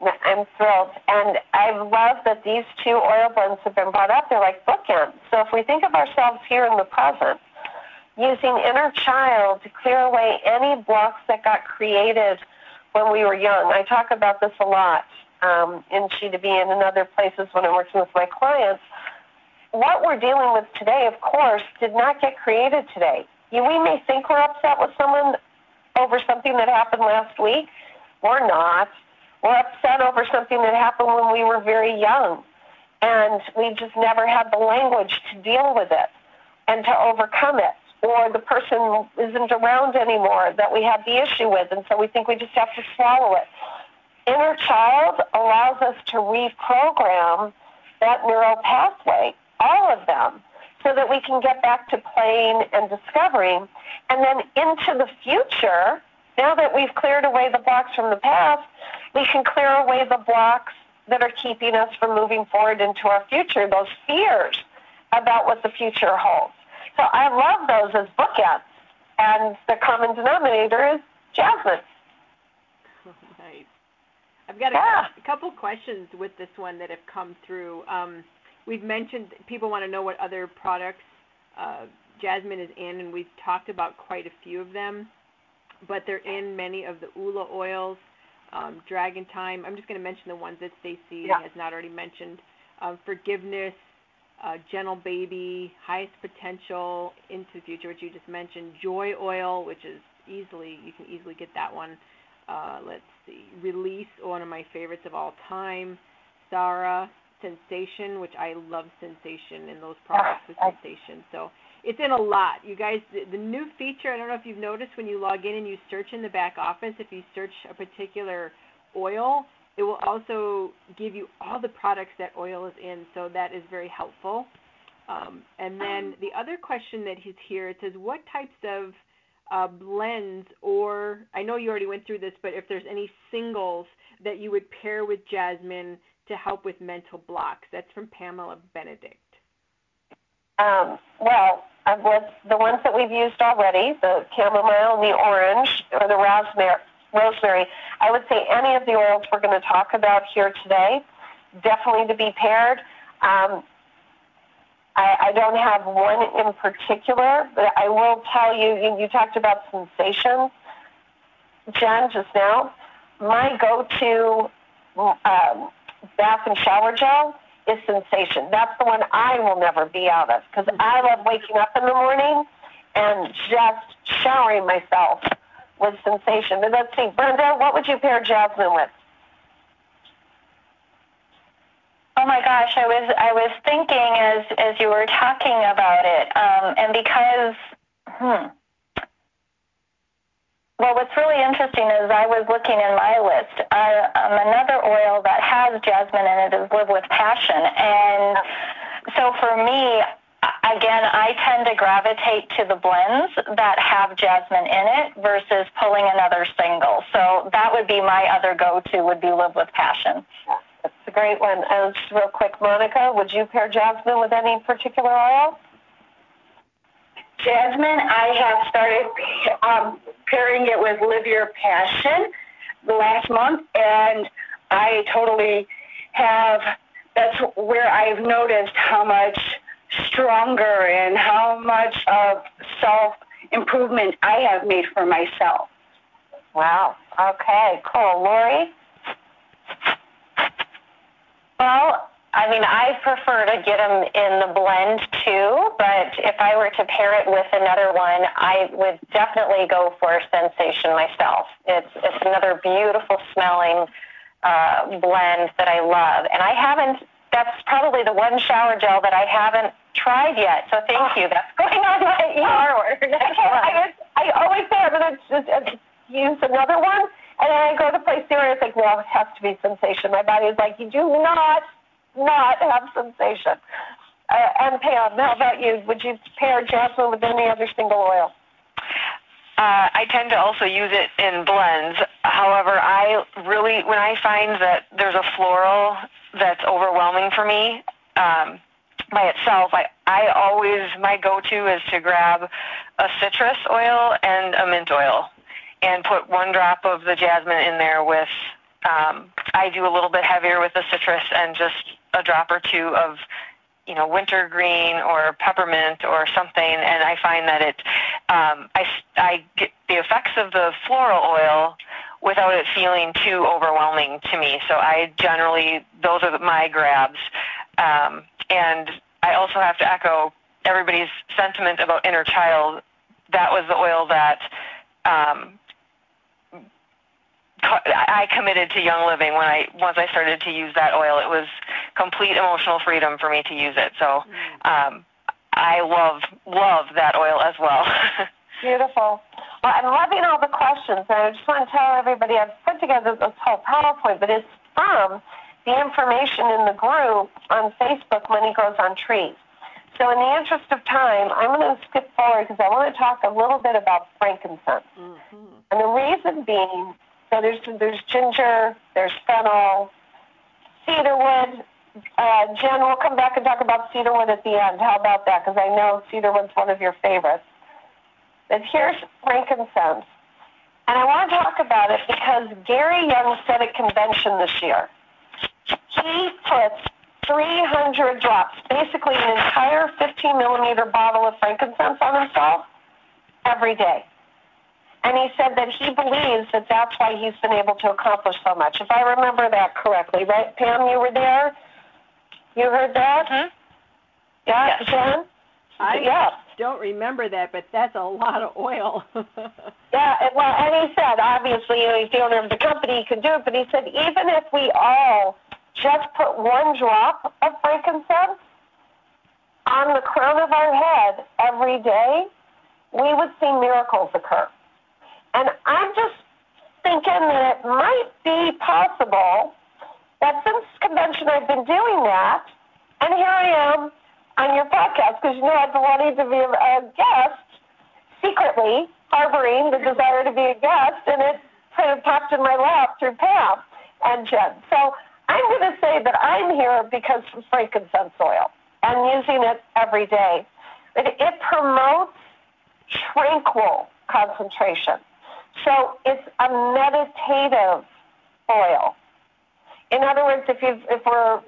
I'm thrilled. And I love that these two oil blends have been brought up. They're like bookends. So if we think of ourselves here in the present, using inner child to clear away any blocks that got created when we were young. I talk about this a lot um, in Chi to Be and in other places when I'm working with my clients. What we're dealing with today, of course, did not get created today. we may think we're upset with someone over something that happened last week. We're not we're upset over something that happened when we were very young, and we just never had the language to deal with it and to overcome it. Or the person isn't around anymore that we have the issue with, and so we think we just have to swallow it. Inner child allows us to reprogram that neural pathway, all of them, so that we can get back to playing and discovering. And then into the future, now that we've cleared away the blocks from the past, we can clear away the blocks that are keeping us from moving forward into our future, those fears about what the future holds. So I love those as bookends, and the common denominator is jasmine. nice. I've got a, Yeah. a couple questions with this one that have come through. Um, we've mentioned people want to know what other products uh, Jasmine is in, and we've talked about quite a few of them. But they're in many of the Ula oils, um, Dragon Time. I'm just going to mention the ones that Stacy Yeah. has not already mentioned. Um, forgiveness, uh, Gentle Baby, Highest Potential, Into the Future, which you just mentioned. Joy Oil, which is easily you can easily get that one. Uh, let's see, Release, one of my favorites of all time. Sarah, Sensation, which I love Sensation and those products with I- Sensation. So it's in a lot. You guys, the, the new feature, I don't know if you've noticed when you log in and you search in the back office, if you search a particular oil, it will also give you all the products that oil is in. So that is very helpful. Um, and then the other question that is here, it says, what types of uh, blends or, I know you already went through this, but if there's any singles that you would pair with Jasmine to help with mental blocks. That's from Pamela Benedict. Um, well, uh, with the ones that we've used already, the chamomile and the orange or the rosemary, rosemary, I would say any of the oils we're going to talk about here today, definitely to be paired. Um, I, I don't have one in particular, but I will tell you, you, you talked about sensations, Jen, just now. My go-to um, bath and shower gel is sensation. That's the one I will never be out of because I love waking up in the morning and just showering myself with sensation. But let's see, Brenda, what would you pair Jasmine with? Oh my gosh, I was I was thinking as as you were talking about it, um, and because, hmm. Well, what's really interesting is I was looking in my list. Uh, um, another oil that has jasmine in it is Live with Passion, and so for me, again, I tend to gravitate to the blends that have jasmine in it versus pulling another single. So that would be my other go-to would be Live with Passion. That's a great one. And just real quick, Monica, would you pair Jasmine with any particular oil? Jasmine, I have started um, pairing it with Live Your Passion last month, and I totally have. That's where I've noticed how much stronger and how much of self improvement I have made for myself. Wow. Okay, cool. Lori? Well, I mean, I prefer to get them in the blend too, but if I were to pair it with another one, I would definitely go for Sensation myself. It's it's another beautiful smelling uh, blend that I love, and I haven't. That's probably the one shower gel that I haven't tried yet. So thank you. That's going on my ER order. (laughs) I, I always say I'm going to use another one, and then I go to the place zero and I think, well, it has to be sensation. My body is like, you do not, not have sensation. Uh, and Pam, how about you? Would you pair jasmine with any other single oil? Uh, I tend to also use it in blends. However, I really, when I find that there's a floral that's overwhelming for me um, by itself, I, I always, my go-to is to grab a citrus oil and a mint oil and put one drop of the jasmine in there with, um, I do a little bit heavier with the citrus and just a drop or two of you know, wintergreen or peppermint or something, and I find that it, um, I, I get the effects of the floral oil without it feeling too overwhelming to me. So I generally, those are my grabs. Um, and I also have to echo everybody's sentiment about inner child. That was the oil that um, I committed to Young Living when I once I started to use that oil. It was complete emotional freedom for me to use it. So um, I love love that oil as well. (laughs) Beautiful. Well, I'm loving all the questions, and I just want to tell everybody I've put together this whole PowerPoint, but it's from the information in the group on Facebook, Money Grows on Trees. So in the interest of time, I'm going to skip forward because I want to talk a little bit about frankincense. Mm-hmm. And the reason being, so there's there's ginger, there's fennel, cedarwood. Uh, Jen, we'll come back and talk about cedarwood at the end. How about that? Because I know cedarwood's one of your favorites. But here's frankincense. And I want to talk about it because Gary Young said at convention this year. He puts 300 drops, basically an entire 15 millimeter bottle of frankincense on himself every day. And he said that he believes that that's why he's been able to accomplish so much. If I remember that correctly, right, Pam? You were there. You heard that? Mm-hmm. Yeah, yes. Jen. I yeah. don't remember that, but that's a lot of oil. (laughs) yeah. Well, and he said obviously you know, he's the owner of the company, he could do it, but he said even if we all just put one drop of frankincense on the crown of our head every day, we would see miracles occur. And I'm just thinking that it might be possible that since convention I've been doing that, and here I am on your podcast because you know I've been wanting to be a guest secretly, harboring the desire to be a guest, and it kind of popped in my lap through Pam and Jen. So I'm going to say that I'm here because of frankincense oil and using it every day. It, it promotes tranquil concentration. So it's a meditative oil. In other words, if you if we're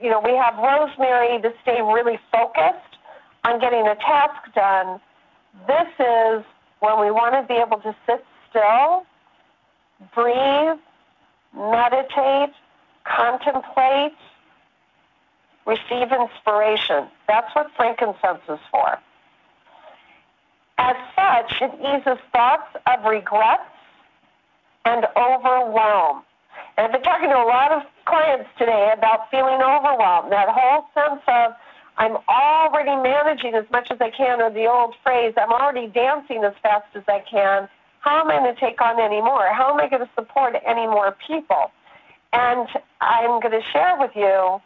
you know, we have rosemary to stay really focused on getting a task done. This is when we want to be able to sit still, breathe, meditate, contemplate, receive inspiration. That's what frankincense is for. As such, it eases thoughts of regrets and overwhelm. And I've been talking to a lot of clients today about feeling overwhelmed, that whole sense of I'm already managing as much as I can, or the old phrase, I'm already dancing as fast as I can. How am I going to take on any more? How am I going to support any more people? And I'm going to share with you,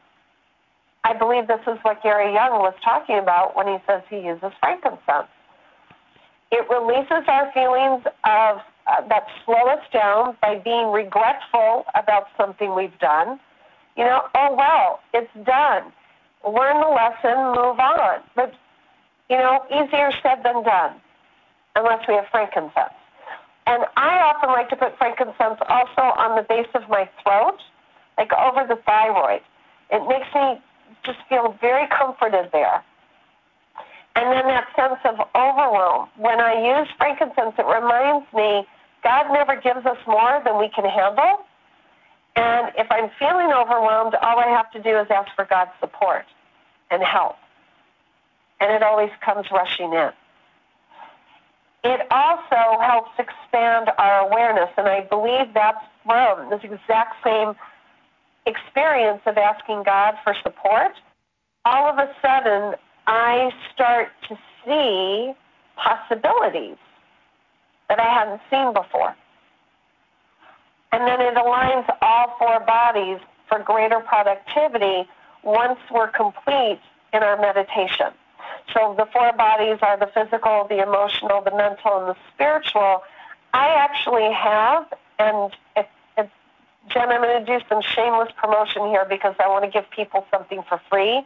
I believe this is what Gary Young was talking about when he says he uses frankincense. It releases our feelings of uh, that slow us down by being regretful about something we've done. You know, oh well, it's done. Learn the lesson, move on. But you know, easier said than done, unless we have frankincense. And I often like to put frankincense also on the base of my throat, like over the thyroid. It makes me just feel very comforted there. And then that sense of overwhelm. When I use frankincense, it reminds me God never gives us more than we can handle. And if I'm feeling overwhelmed, all I have to do is ask for God's support and help. And it always comes rushing in. It also helps expand our awareness, and I believe that's from this exact same experience of asking God for support. All of a sudden, I start to see possibilities that I hadn't seen before. And then it aligns all four bodies for greater productivity once we're complete in our meditation. So the four bodies are the physical, the emotional, the mental, and the spiritual. I actually have, and if, if, Jen, I'm going to do some shameless promotion here because I want to give people something for free,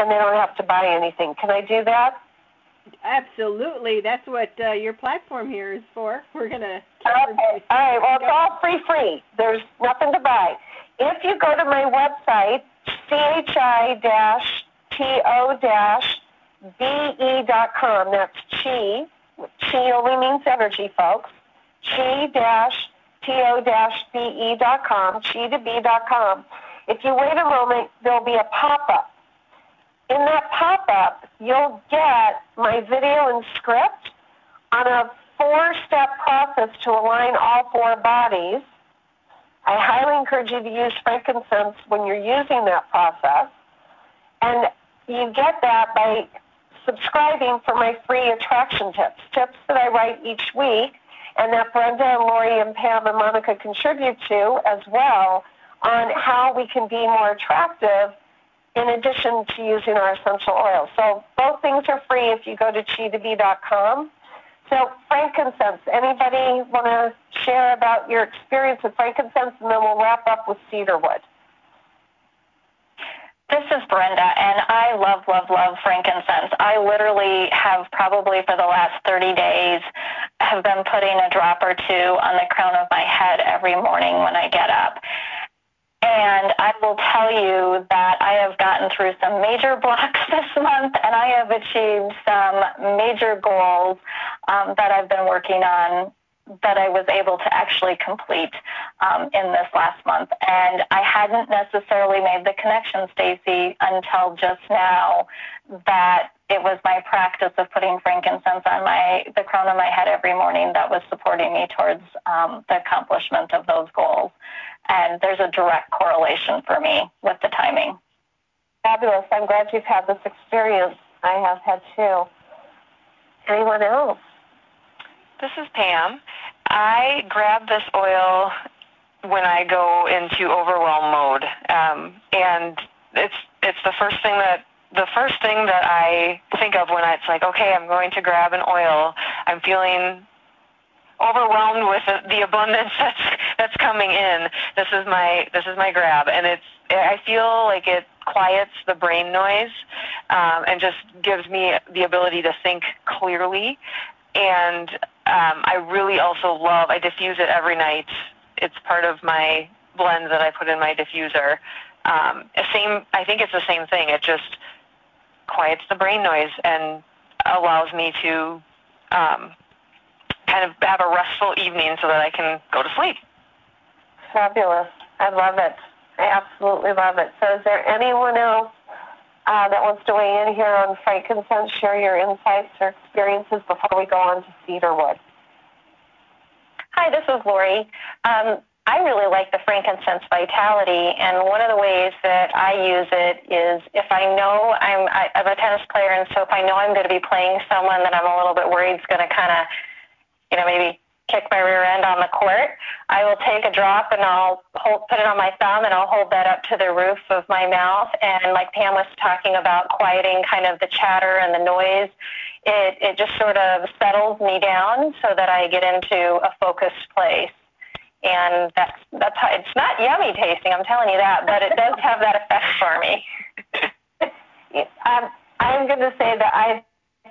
and they don't have to buy anything. Can I do that? Absolutely. That's what uh, your platform here is for. (laughs) We're going to. Okay. All right. Well, it's all free, free. There's nothing to buy. If you go to my website, chi-to-be.com, that's chi. Chi only means energy, folks. chi-to-be.com, chi-to-be.com. If you wait a moment, there'll be a pop-up in that pop-up, you'll get my video and script on a four-step process to align all four bodies. I highly encourage you to use frankincense when you're using that process. And you get that by subscribing for my free attraction tips, tips that I write each week and that Brenda and Lori and Pam and Monica contribute to as well on how we can be more attractive in addition to using our essential oils. So both things are free if you go to chi2be.com. So frankincense, anybody want to share about your experience with frankincense, and then we'll wrap up with cedarwood. This is Brenda, and I love, love, love frankincense. I literally have probably for the last 30 days have been putting a drop or two on the crown of my head every morning when I get up. And I will tell you that I have gotten through some major (laughs) blocks this month and I have achieved some major goals um, that I've been working on that I was able to actually complete um, in this last month. And I hadn't necessarily made the connection, Stacy, until just now that it was my practice of putting frankincense on my the crown of my head every morning that was supporting me towards um, the accomplishment of those goals. And there's a direct correlation for me with the timing. Fabulous. I'm glad you've had this experience. I have had too. Anyone else? This is Pam. I grab this oil when I go into overwhelm mode, um, and it's it's the first thing that the first thing that I think of when it's like, okay, I'm going to grab an oil. I'm feeling overwhelmed with the, abundance (laughs) that's that's coming in. This is my this is my grab, and it's I feel like it quiets the brain noise um, and just gives me the ability to think clearly. And um, I really also love I diffuse it every night. It's part of my blend that I put in my diffuser. Um, same I think it's the same thing. It just quiets the brain noise and allows me to um, kind of have a restful evening so that I can go to sleep. Fabulous. I love it. I absolutely love it. So is there anyone else uh, that wants to weigh in here on frankincense, share your insights or experiences before we go on to cedarwood? Hi, this is Lori. Um, I really like the frankincense vitality, and one of the ways that I use it is if I know I'm, I, I'm a tennis player, and so if I know I'm going to be playing someone that I'm a little bit worried is going to kind of you know, maybe kick my rear end on the court, I will take a drop and I'll hold, put it on my thumb and I'll hold that up to the roof of my mouth. And like Pam was talking about quieting kind of the chatter and the noise, it, it just sort of settles me down so that I get into a focused place. And that's, that's how, it's not yummy tasting, I'm telling you that, but it does have that effect for me. (laughs) um, I'm going to say that I've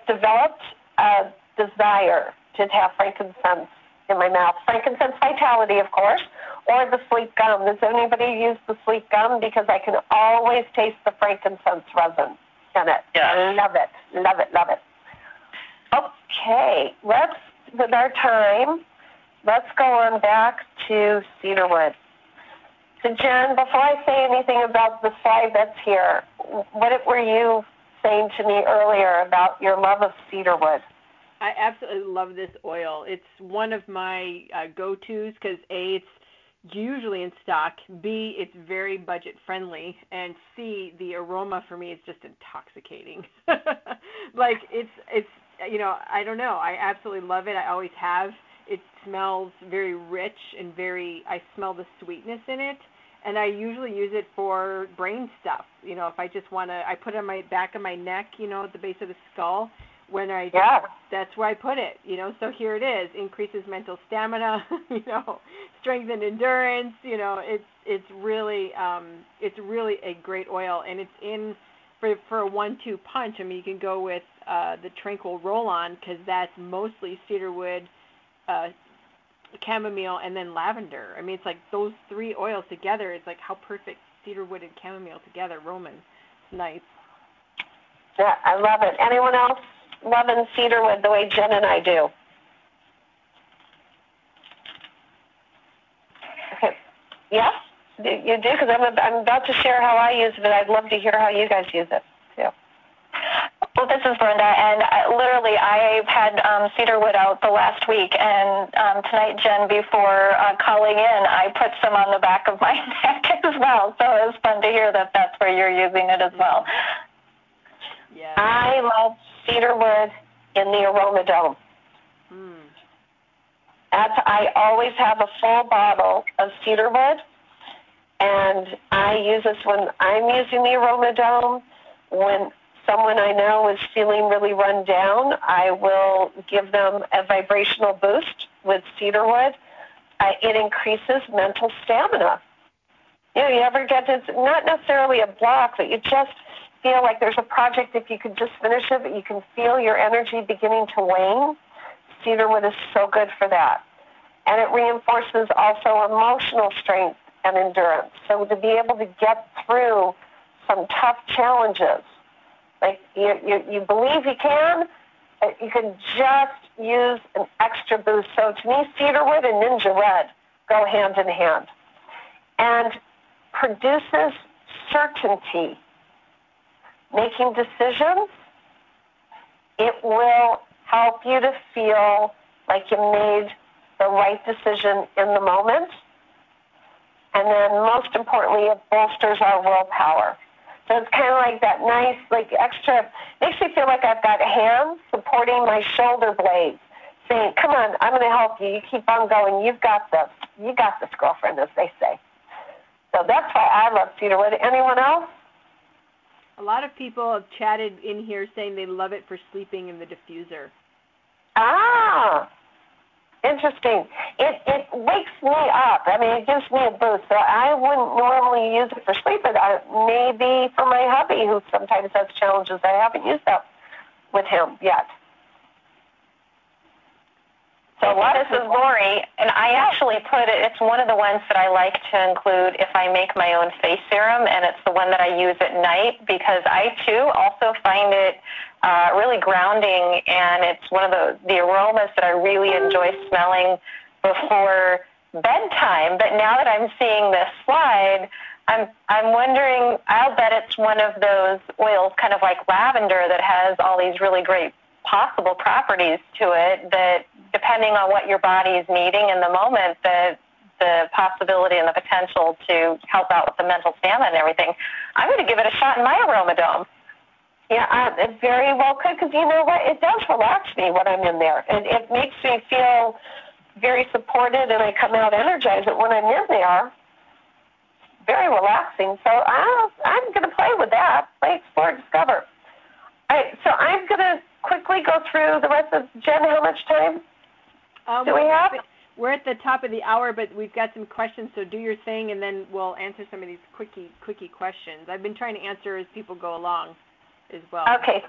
developed a desire to have frankincense in my mouth. Frankincense vitality, of course, or the sleep gum. Does anybody use the sleep gum? Because I can always taste the frankincense resin in it. Yeah. Love it. Love it. Love it. Okay, let's, with our time, let's go on back to cedarwood. So Jen, before I say anything about the slide that's here, what were you saying to me earlier about your love of cedarwood? I absolutely love this oil. It's one of my uh, go-tos because a it's usually in stock. B it's very budget friendly, and C the aroma for me is just intoxicating. (laughs) like it's it's you know I don't know. I absolutely love it. I always have. Smells very rich and very. I smell the sweetness in it. And I usually use it for brain stuff. You know, if I just want to, I put it on my back of my neck, you know, at the base of the skull, when I yeah. that's where I put it, you know. So here it is, increases mental stamina, (laughs) you know, strength and endurance, you know. It's it's really um it's really a great oil and it's in for for a one-two punch. I mean, you can go with uh the Tranquil Roll-On cuz that's mostly cedarwood uh chamomile and then lavender. I mean, it's like those three oils together. It's like how perfect cedarwood and chamomile together. Roman, it's nice. Yeah, I love it. Anyone else loving cedarwood the way Jen and I do. Okay. Yes, you do because I'm, I'm about to share how I use it, and I'd love to hear how you guys use it. Well, this is Brenda, and I, literally, I've had um, cedarwood out the last week, and um, tonight, Jen, before uh, calling in, I put some on the back of my (laughs) neck as well. So it was fun to hear that that's where you're using it as well. Yeah. I love cedarwood in the aroma dome. Mm. That's, I always have a full bottle of cedarwood, and I use this when I'm using the aroma dome. When someone I know is feeling really run down, I will give them a vibrational boost with cedarwood. Uh, it increases mental stamina. You know, you ever get to, not necessarily a block, but you just feel like there's a project, if you could just finish it, but you can feel your energy beginning to wane, cedarwood is so good for that. And it reinforces also emotional strength and endurance. So to be able to get through some tough challenges, like you, you, you believe you can, you can just use an extra boost. So to me, cedarwood and NingXia Red go hand in hand. And produces certainty. Making decisions, it will help you to feel like you made the right decision in the moment. And then most importantly, it bolsters our willpower. So it's kind of like that nice, like extra, makes me feel like I've got hands supporting my shoulder blades, saying, come on, I'm going to help you. You keep on going. You've got this. You got this, girlfriend, as they say. So that's why I love cedarwood. Anyone else? A lot of people have chatted in here saying they love it for sleeping in the diffuser. Ah, interesting. It it wakes me up. I mean, it gives me a boost. So I wouldn't normally use it for sleep, but I, maybe for my hubby, who sometimes has challenges. I haven't used that with him yet. So this is Lori, and I actually put it, it's one of the ones that I like to include if I make my own face serum, and it's the one that I use at night because I too also find it uh, really grounding, and it's one of the, the aromas that I really enjoy smelling before bedtime. But now that I'm seeing this slide, I'm I'm wondering. I'll bet it's one of those oils, kind of like lavender, that has all these really great possible properties to it that depending on what your body is needing in the moment, the the possibility and the potential to help out with the mental stamina and everything, I'm going to give it a shot in my aromadome. Yeah, uh, it very well could because you know what? It does relax me when I'm in there, and it makes me feel very supported, and I come out energized But when I'm in there. Very relaxing. So I, I'm going to play with that. Play, explore, discover. All right, so I'm going to quickly go through the rest of Jen. How much time? Um, we have? We're at the top of the hour, but we've got some questions. So do your thing, and then we'll answer some of these quickie quickie questions. I've been trying to answer as people go along, as well. Okay,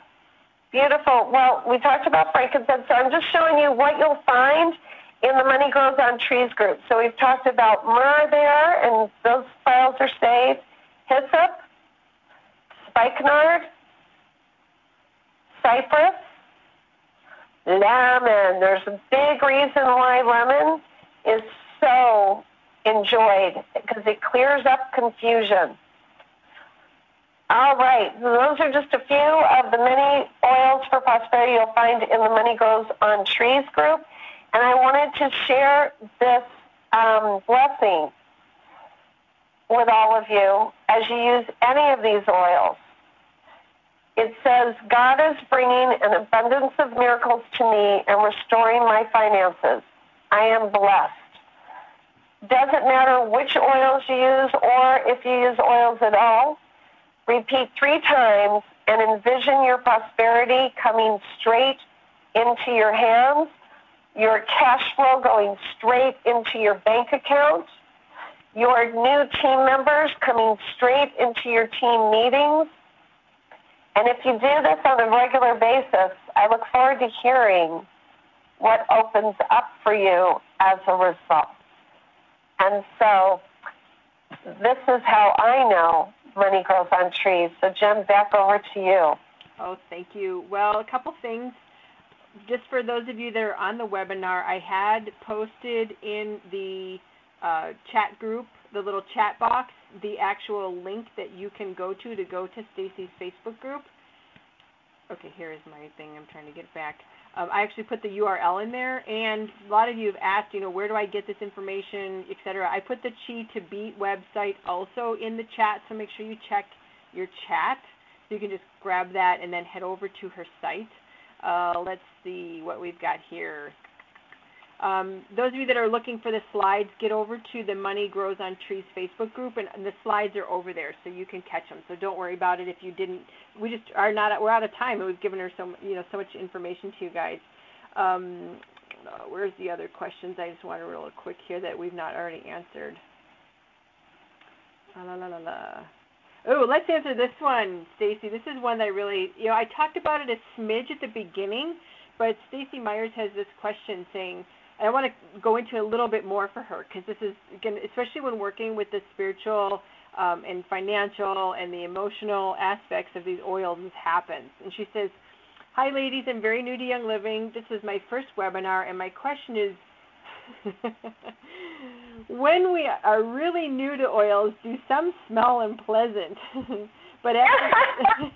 beautiful. Well, we talked about frankincense, so I'm just showing you what you'll find in the Money Grows on Trees group. So we've talked about myrrh there, and those files are saved. Hyssop, spikenard, cypress, lemon. There's a big reason why lemon is so enjoyed because it clears up confusion. All right, those are just a few of the many oils for prosperity you'll find in the Money Grows on Trees group. And I wanted to share this um, blessing with all of you as you use any of these oils it says, God is bringing an abundance of miracles to me and restoring my finances. I am blessed. Doesn't matter which oils you use or if you use oils at all. Repeat three times and envision your prosperity coming straight into your hands, your cash flow going straight into your bank account, your new team members coming straight into your team meetings, and if you do this on a regular basis, I look forward to hearing what opens up for you as a result. And so this is how I know money grows on trees. So Jen, back over to you. Oh, thank you. Well, a couple things. Just for those of you that are on the webinar, I had posted in the uh, chat group, the little chat box, the actual link that you can go to to go to Stacy's Facebook group. Okay, here is my thing. I'm trying to get back. Um, I actually put the URL in there, and a lot of you have asked, you know, where do I get this information, etc. I put the Chi to Be website also in the chat, so make sure you check your chat. So you can just grab that and then head over to her site. Uh, let's see what we've got here. Um, those of you that are looking for the slides, get over to the Money Grows on Trees Facebook group, and, the slides are over there, so you can catch them. So don't worry about it if you didn't. We just are not. We're out of time, and we've given her so you know so much information to you guys. Um, where's the other questions? I just want to real quick here that we've not already answered. La la la la. Oh, let's answer this one, Stacy. This is one that I really, you know, I talked about it a smidge at the beginning, but Stacy Myers has this question saying, I want to go into a little bit more for her because this is again, especially when working with the spiritual um, and financial and the emotional aspects of these oils, this happens. And she says, "Hi, ladies. I'm very new to Young Living. This is my first webinar, and my question is." (laughs) when we are really new to oils, do some smell unpleasant? (laughs) but as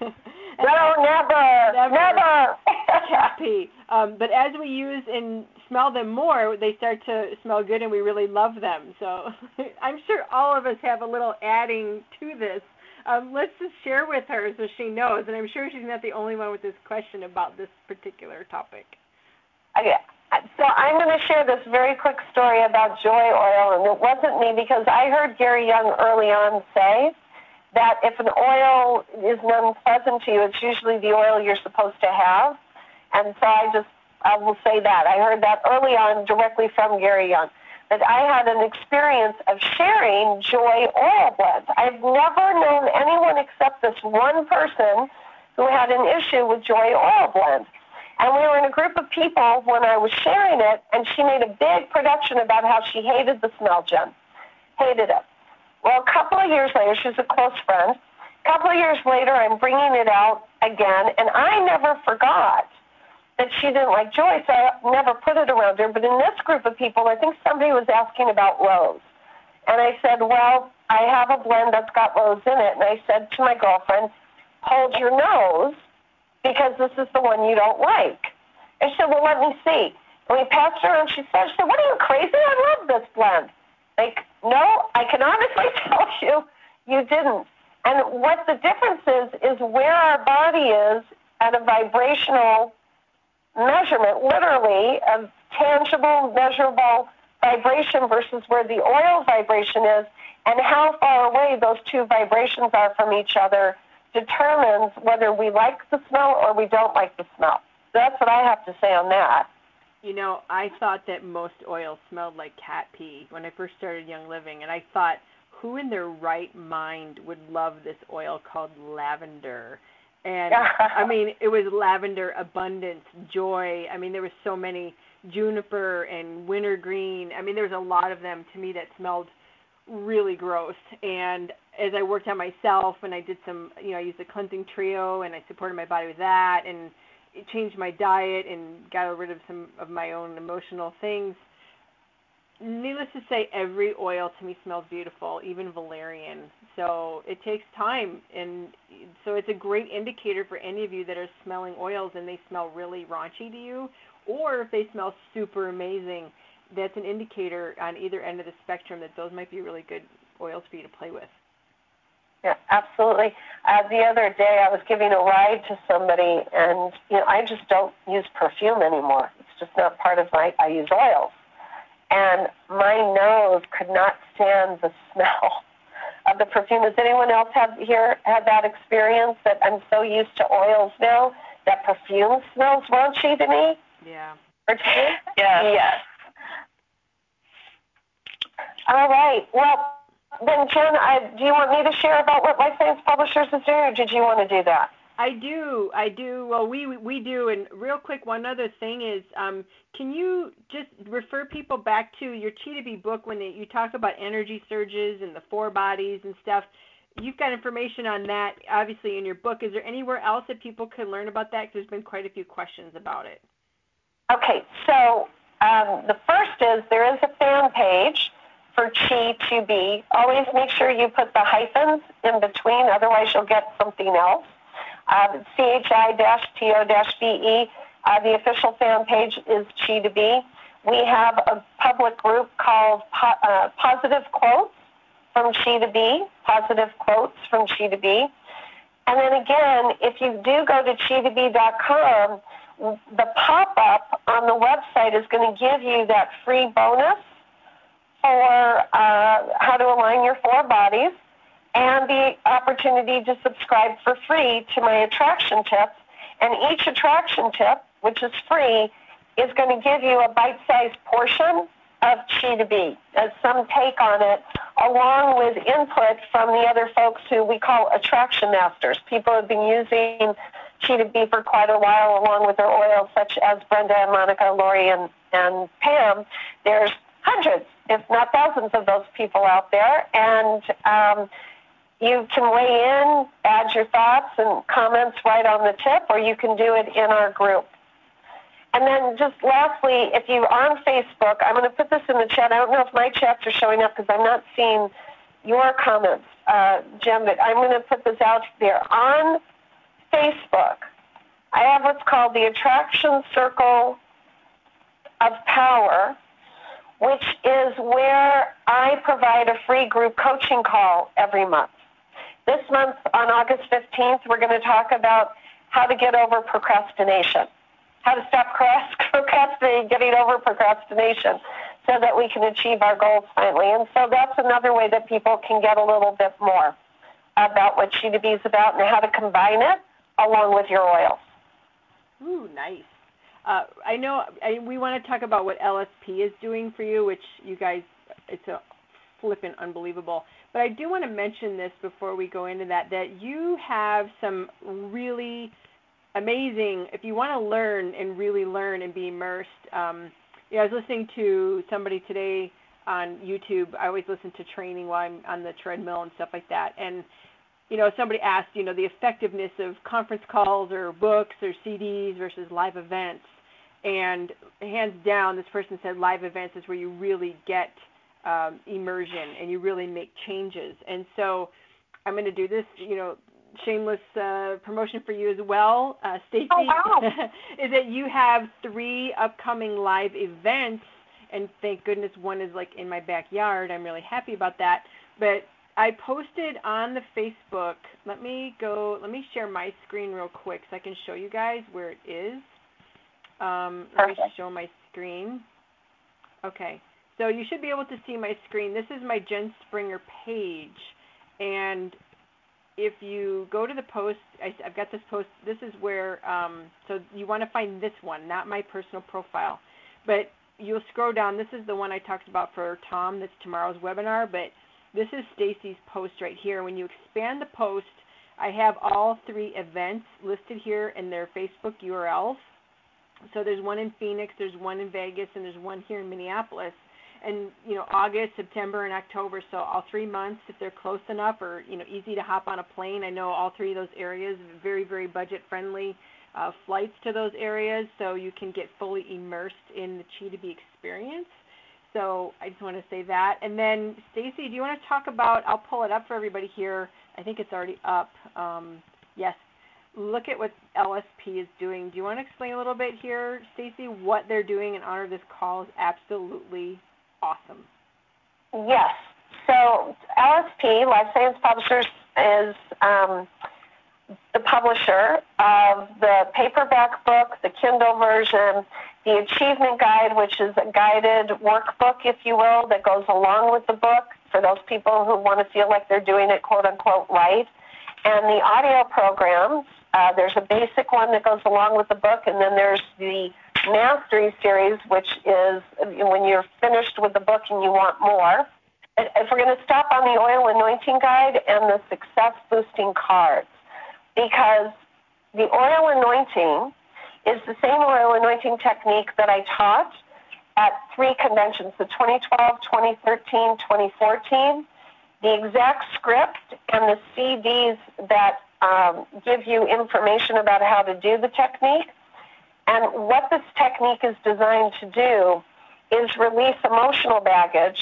(laughs) no, never, never, never. (laughs) happy. Um, but as we use and smell them more, they start to smell good, and we really love them. So (laughs) I'm sure all of us have a little adding to this. Um, let's just share with her so she knows, and I'm sure she's not the only one with this question about this particular topic. Okay. So I'm going to share this very quick story about joy oil, and it wasn't me because I heard Gary Young early on say that if an oil is unpleasant to you, it's usually the oil you're supposed to have. And so I just I will say that. I heard that early on directly from Gary Young. That I had an experience of sharing joy oil blends. I've never known anyone except this one person who had an issue with joy oil blends. And we were in a group of people when I was sharing it, and she made a big production about how she hated the smell, Jen. Hated it. Well, a couple of years later, she's a close friend. A couple of years later, I'm bringing it out again, and I never forgot that she didn't like joy, so I never put it around her. But in this group of people, I think somebody was asking about rose. And I said, well, I have a blend that's got rose in it. And I said to my girlfriend, hold your nose because this is the one you don't like. And she said, well, let me see. And we passed her and she said, she said, what are you crazy? I love this blend. Like, no, I can honestly (laughs) tell you, you didn't. And what the difference is, is where our body is at a vibrational measurement, literally, of tangible, measurable vibration versus where the oil vibration is, and how far away those two vibrations are from each other determines whether we like the smell or we don't like the smell. That's what I have to say on that. You know, I thought that most oils smelled like cat pee when I first started Young Living, and I thought, who in their right mind would love this oil called lavender? And I (laughs) mean, it was lavender, abundance, joy. I mean, there was so many juniper and wintergreen. I mean, there was a lot of them to me that smelled really gross. And as I worked on myself and I did some, you know, I used the cleansing trio and I supported my body with that and changed my diet and got rid of some of my own emotional things. Needless to say, every oil to me smells beautiful, even valerian. So it takes time, and so it's a great indicator for any of you that are smelling oils and they smell really raunchy to you, or if they smell super amazing, that's an indicator on either end of the spectrum that those might be really good oils for you to play with. Yeah, absolutely. Uh, the other day, I was giving a ride to somebody, and you know, I just don't use perfume anymore. It's just not part of my. I use oils, and my nose could not stand the (laughs) smell of the perfume. Does anyone else have here had that experience? That I'm so used to oils now that perfume smells raunchy to me. Yeah. (laughs) Or to you? Yeah. Yes. All right. Well, then, Jen, I, do you want me to share about what Life Science Publishers is doing, or did you want to do that? I do, I do. Well, we we do. And real quick, one other thing is, um, can you just refer people back to your Chi to Be book when they, you talk about energy surges and the four bodies and stuff? You've got information on that, obviously, in your book. Is there anywhere else that people can learn about that? Because there's been quite a few questions about it. Okay, so um, the first is there is a fan page for chi to be. Always make sure you put the hyphens in between, otherwise you'll get something else. Uh, chi-to-be. Uh, the official fan page is chi to be. We have a public group called po- uh, Positive Quotes from Chi to Be, Positive Quotes from Chi to Be. And then again, if you do go to chi2be.com, the pop-up on the website is going to give you that free bonus for uh, how to align your four bodies and the opportunity to subscribe for free to my attraction tips. And each attraction tip, which is free, is going to give you a bite-sized portion of Chi to Be as some take on it, along with input from the other folks who we call attraction masters. People have been using Chi to Be for quite a while, along with their oils, such as Brenda and Monica, Lori, and, and Pam. There's hundreds, if not thousands, of those people out there, and um, you can weigh in, add your thoughts and comments right on the tip, or you can do it in our group. And then just lastly, if you're on Facebook, I'm going to put this in the chat. I don't know if my chats are showing up because I'm not seeing your comments, uh, Jim, but I'm going to put this out there. On Facebook, I have what's called the Attraction Circle of Power, which is where I provide a free group coaching call every month. This month, on August 15th, we're going to talk about how to get over procrastination how to stop (laughs) procrastinating, getting over procrastination so that we can achieve our goals finally. And so that's another way that people can get a little bit more about what Bee is about and how to combine it along with your oils. Ooh, nice. Uh, I know I, we want to talk about what LSP is doing for you, which you guys, it's a flippin' unbelievable. But I do want to mention this before we go into that, that you have some really amazing. If you want to learn and really learn and be immersed, um, yeah, I was listening to somebody today on YouTube. I always listen to training while I'm on the treadmill and stuff like that. And you know, somebody asked, you know, the effectiveness of conference calls or books or CDs versus live events. And hands down, this person said live events is where you really get um, immersion and you really make changes. And so I'm going to do this, you know, shameless uh, promotion for you as well, uh, Stacy, oh, wow. (laughs) is that you have three upcoming live events, and thank goodness one is like in my backyard. I'm really happy about that. But I posted on the Facebook. Let me go. Let me share my screen real quick so I can show you guys where it is. Um, let me show my screen. Okay, so you should be able to see my screen. This is my Jen Springer page, and if you go to the post, I, have got this post. This is where, um, so you want to find this one, not my personal profile, but you'll scroll down. This is the one I talked about for Tom. That's tomorrow's webinar, but this is Stacy's post right here. When you expand the post, I have all three events listed here in their Facebook URLs. So there's one in Phoenix, there's one in Vegas, and there's one here in Minneapolis and you know August, September, and October. So all three months, if they're close enough or you know easy to hop on a plane. I know all three of those areas very very budget friendly uh, flights to those areas, so you can get fully immersed in the Chi to Be experience. So I just want to say that. And then Stacy, do you want to talk about? I'll pull it up for everybody here. I think it's already up. Um, yes. Look at what LSP is doing. Do you want to explain a little bit here, Stacy, what they're doing in honor of this call is absolutely awesome. Yes. So LSP, Life Science Publishers, is um, the publisher of the paperback book, the Kindle version, the Achievement Guide, which is a guided workbook, if you will, that goes along with the book for those people who want to feel like they're doing it quote unquote right. And the audio programs, uh, there's a basic one that goes along with the book, and then there's the Mastery series, which is when you're finished with the book and you want more. If we're going to stop on the oil anointing guide and the success boosting cards, because the oil anointing is the same oil anointing technique that I taught at three conventions the 2012, 2013, 2014. The exact script and the CDs that um, give you information about how to do the technique and what this technique is designed to do is release emotional baggage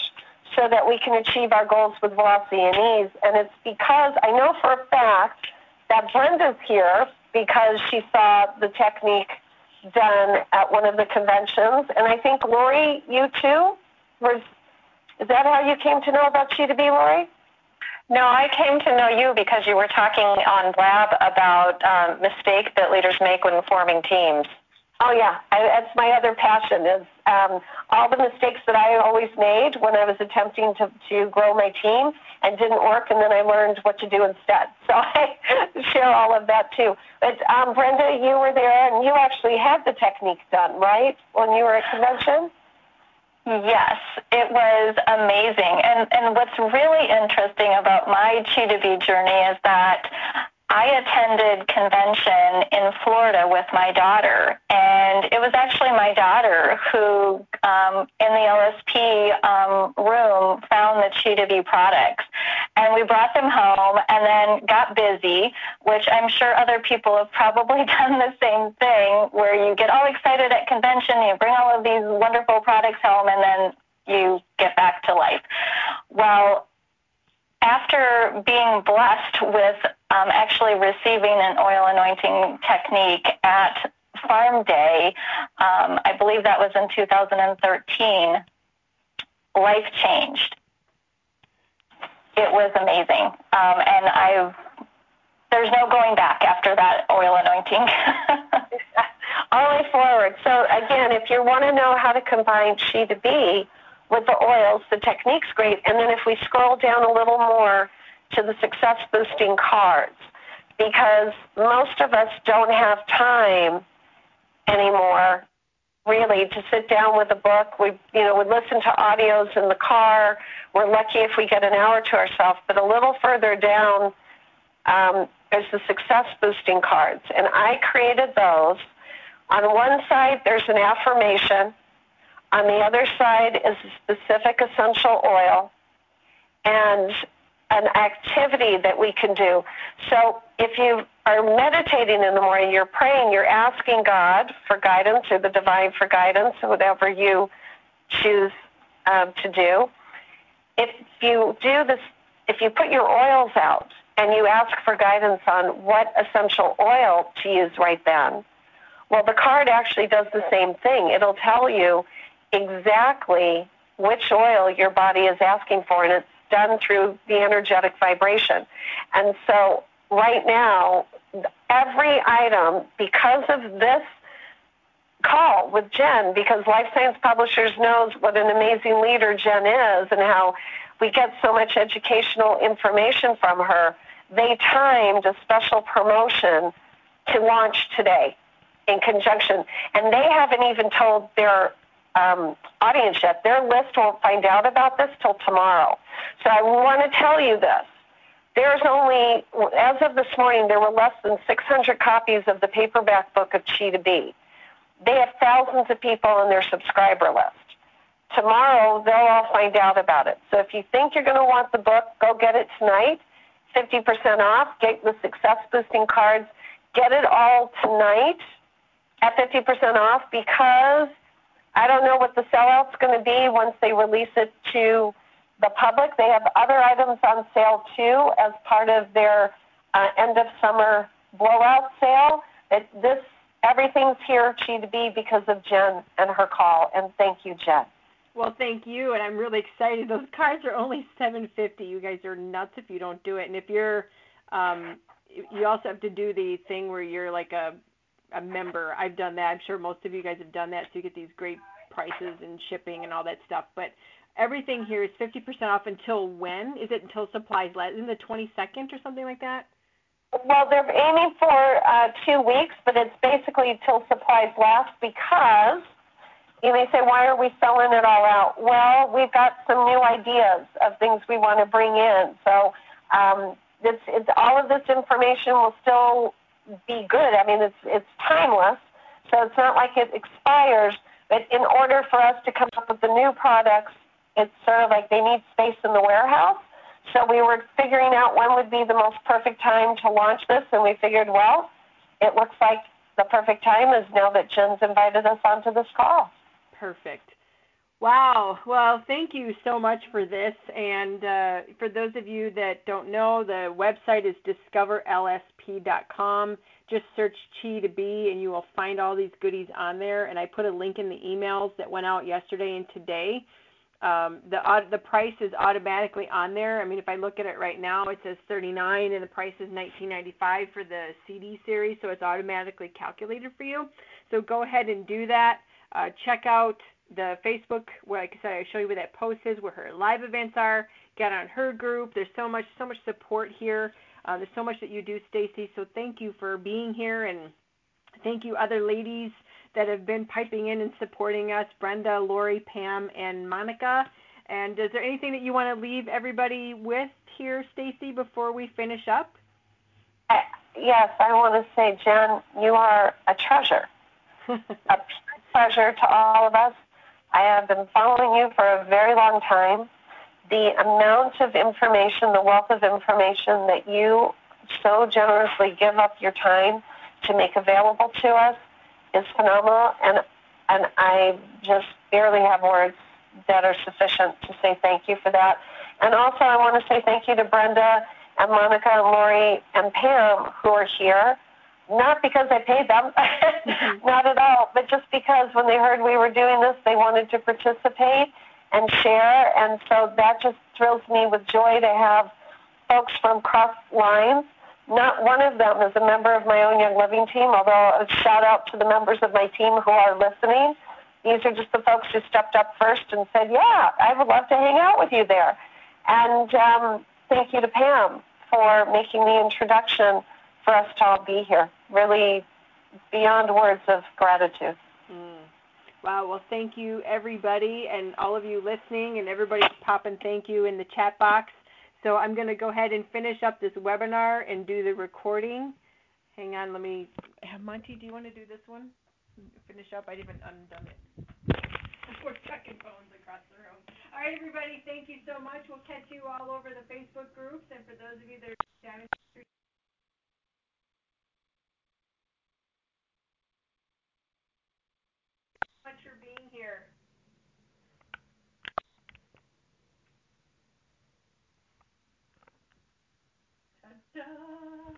so that we can achieve our goals with velocity and ease. And it's because I know for a fact that Brenda's here because she saw the technique done at one of the conventions. And I think Lori, you too, was is that how you came to know about Chi to Be, Lori? No, I came to know you because you were talking on Blab about um, mistakes that leaders make when forming teams. Oh yeah, I, that's my other passion is um, all the mistakes that I always made when I was attempting to, to grow my team and didn't work, and then I learned what to do instead. (laughs) So I share all of that too. But um, Brenda, you were there, and you actually had the technique done, right, when you were at convention? Yes, it was amazing. And and what's really interesting about my Chi to Be journey is that I attended convention in Florida with my daughter, and it was actually my daughter who, um, in the LSP um, room, found the Chi to Be products. And we brought them home and then got busy, which I'm sure other people have probably (laughs) done the same thing, where you get all excited at convention, you bring all of these wonderful products home, and then you get back to life. Well, after being blessed with um, actually receiving an oil anointing technique at Farm Day, um, I believe that was in 2013, life changed. It was amazing. Um, and I've there's no going back after that oil anointing. (laughs) Only forward. So again, if you want to know how to combine chi to be, with the oils. The technique's great. And then if we scroll down a little more to the success boosting cards, because most of us don't have time anymore really to sit down with a book. We you know, we listen to audios in the car. We're lucky if we get an hour to ourselves, but a little further down um, there's the success boosting cards. And I created those. On one side there's an affirmation on the other side is a specific essential oil and an activity that we can do. So if you are meditating in the morning, you're praying, you're asking God for guidance or the divine for guidance, whatever you choose um, to do. If you do this, if you put your oils out and you ask for guidance on what essential oil to use right then, well, the card actually does the same thing. It'll tell you exactly which oil your body is asking for, and it's done through the energetic vibration. And so, right now, every item, because of this call with Jen, because Life Science Publishers knows what an amazing leader Jen is and how we get so much educational information from her, they timed a special promotion to launch today in conjunction. And they haven't even told their um, audience yet. Their list won't find out about this till tomorrow. So I want to tell you this. There's only, as of this morning, there were less than 600 copies of the paperback book of Chi to Be. They have thousands of people on their subscriber list. Tomorrow, they'll all find out about it. So if you think you're going to want the book, go get it tonight. 50% off. Get the success boosting cards. Get it all tonight at 50% off because I don't know what the sellout's going to be once they release it to the public. They have other items on sale too as part of their uh, end of summer blowout sale. It, this everything's here to be because of Jen and her call. And thank you, Jen. Well, thank you, and I'm really excited. Those cards are only seven fifty. You guys are nuts if you don't do it. And if you're, um, you also have to do the thing where you're like a a member. I've done that. I'm sure most of you guys have done that, so you get these great prices and shipping and all that stuff. But everything here is 50% off until when? Is it until supplies last? In the 22nd or something like that? Well, they're aiming for uh, two weeks, but it's basically until supplies last because you may say, why are we selling it all out? Well, we've got some new ideas of things we want to bring in. So um, it's, it's, all of this information will still be good. I mean, it's it's timeless, so it's not like it expires. But in order for us to come up with the new products, it's sort of like they need space in the warehouse. So we were figuring out when would be the most perfect time to launch this, and we figured, well, it looks like the perfect time is now that Jen's invited us onto this call. Perfect. Wow. Well, thank you so much for this. And uh, for those of you that don't know, the website is discoverlsp.com. Just search Chi to Be, and you will find all these goodies on there. And I put a link in the emails that went out yesterday and today. Um, the the price is automatically on there. I mean, if I look at it right now, it says 39, and the price is 19.95 for the CD series, so it's automatically calculated for you. So go ahead and do that. Uh, check out the Facebook, where, like I said, I show you where that post is, where her live events are. Get on her group. There's so much, so much support here. Uh, there's so much that you do, Stacy. So thank you for being here, and thank you, other ladies that have been piping in and supporting us: Brenda, Lori, Pam, and Monica. And is there anything that you want to leave everybody with here, Stacy, before we finish up? I, yes, I want to say, Jen, you are a treasure, (laughs) a pleasure to all of us. I have been following you for a very long time. The amount of information, the wealth of information that you so generously give up your time to make available to us is phenomenal, and and I just barely have words that are sufficient to say thank you for that. And also, I want to say thank you to Brenda and Monica and Lori and Pam who are here. Not because I paid them, (laughs) mm-hmm. not at all, but just because when they heard we were doing this, they wanted to participate and share. And so that just thrills me with joy to have folks from cross lines. Not one of them is a member of my own Young Living team, although a shout out to the members of my team who are listening. These are just the folks who stepped up first and said, Yeah, I would love to hang out with you there. And um, thank you to Pam for making the introduction for us to all be here. Really beyond words of gratitude. Wow. Well, thank you, everybody, and all of you listening, and everybody popping thank you in the chat box. So I'm going to go ahead and finish up this webinar and do the recording. Hang on, let me. Monty, do you want to do this one? Finish up. I didn't undone it. (laughs) We're checking phones across the room. All right, everybody. Thank you so much. We'll catch you all over the Facebook groups, and for those of you that are down in the much for being here. Ta-da.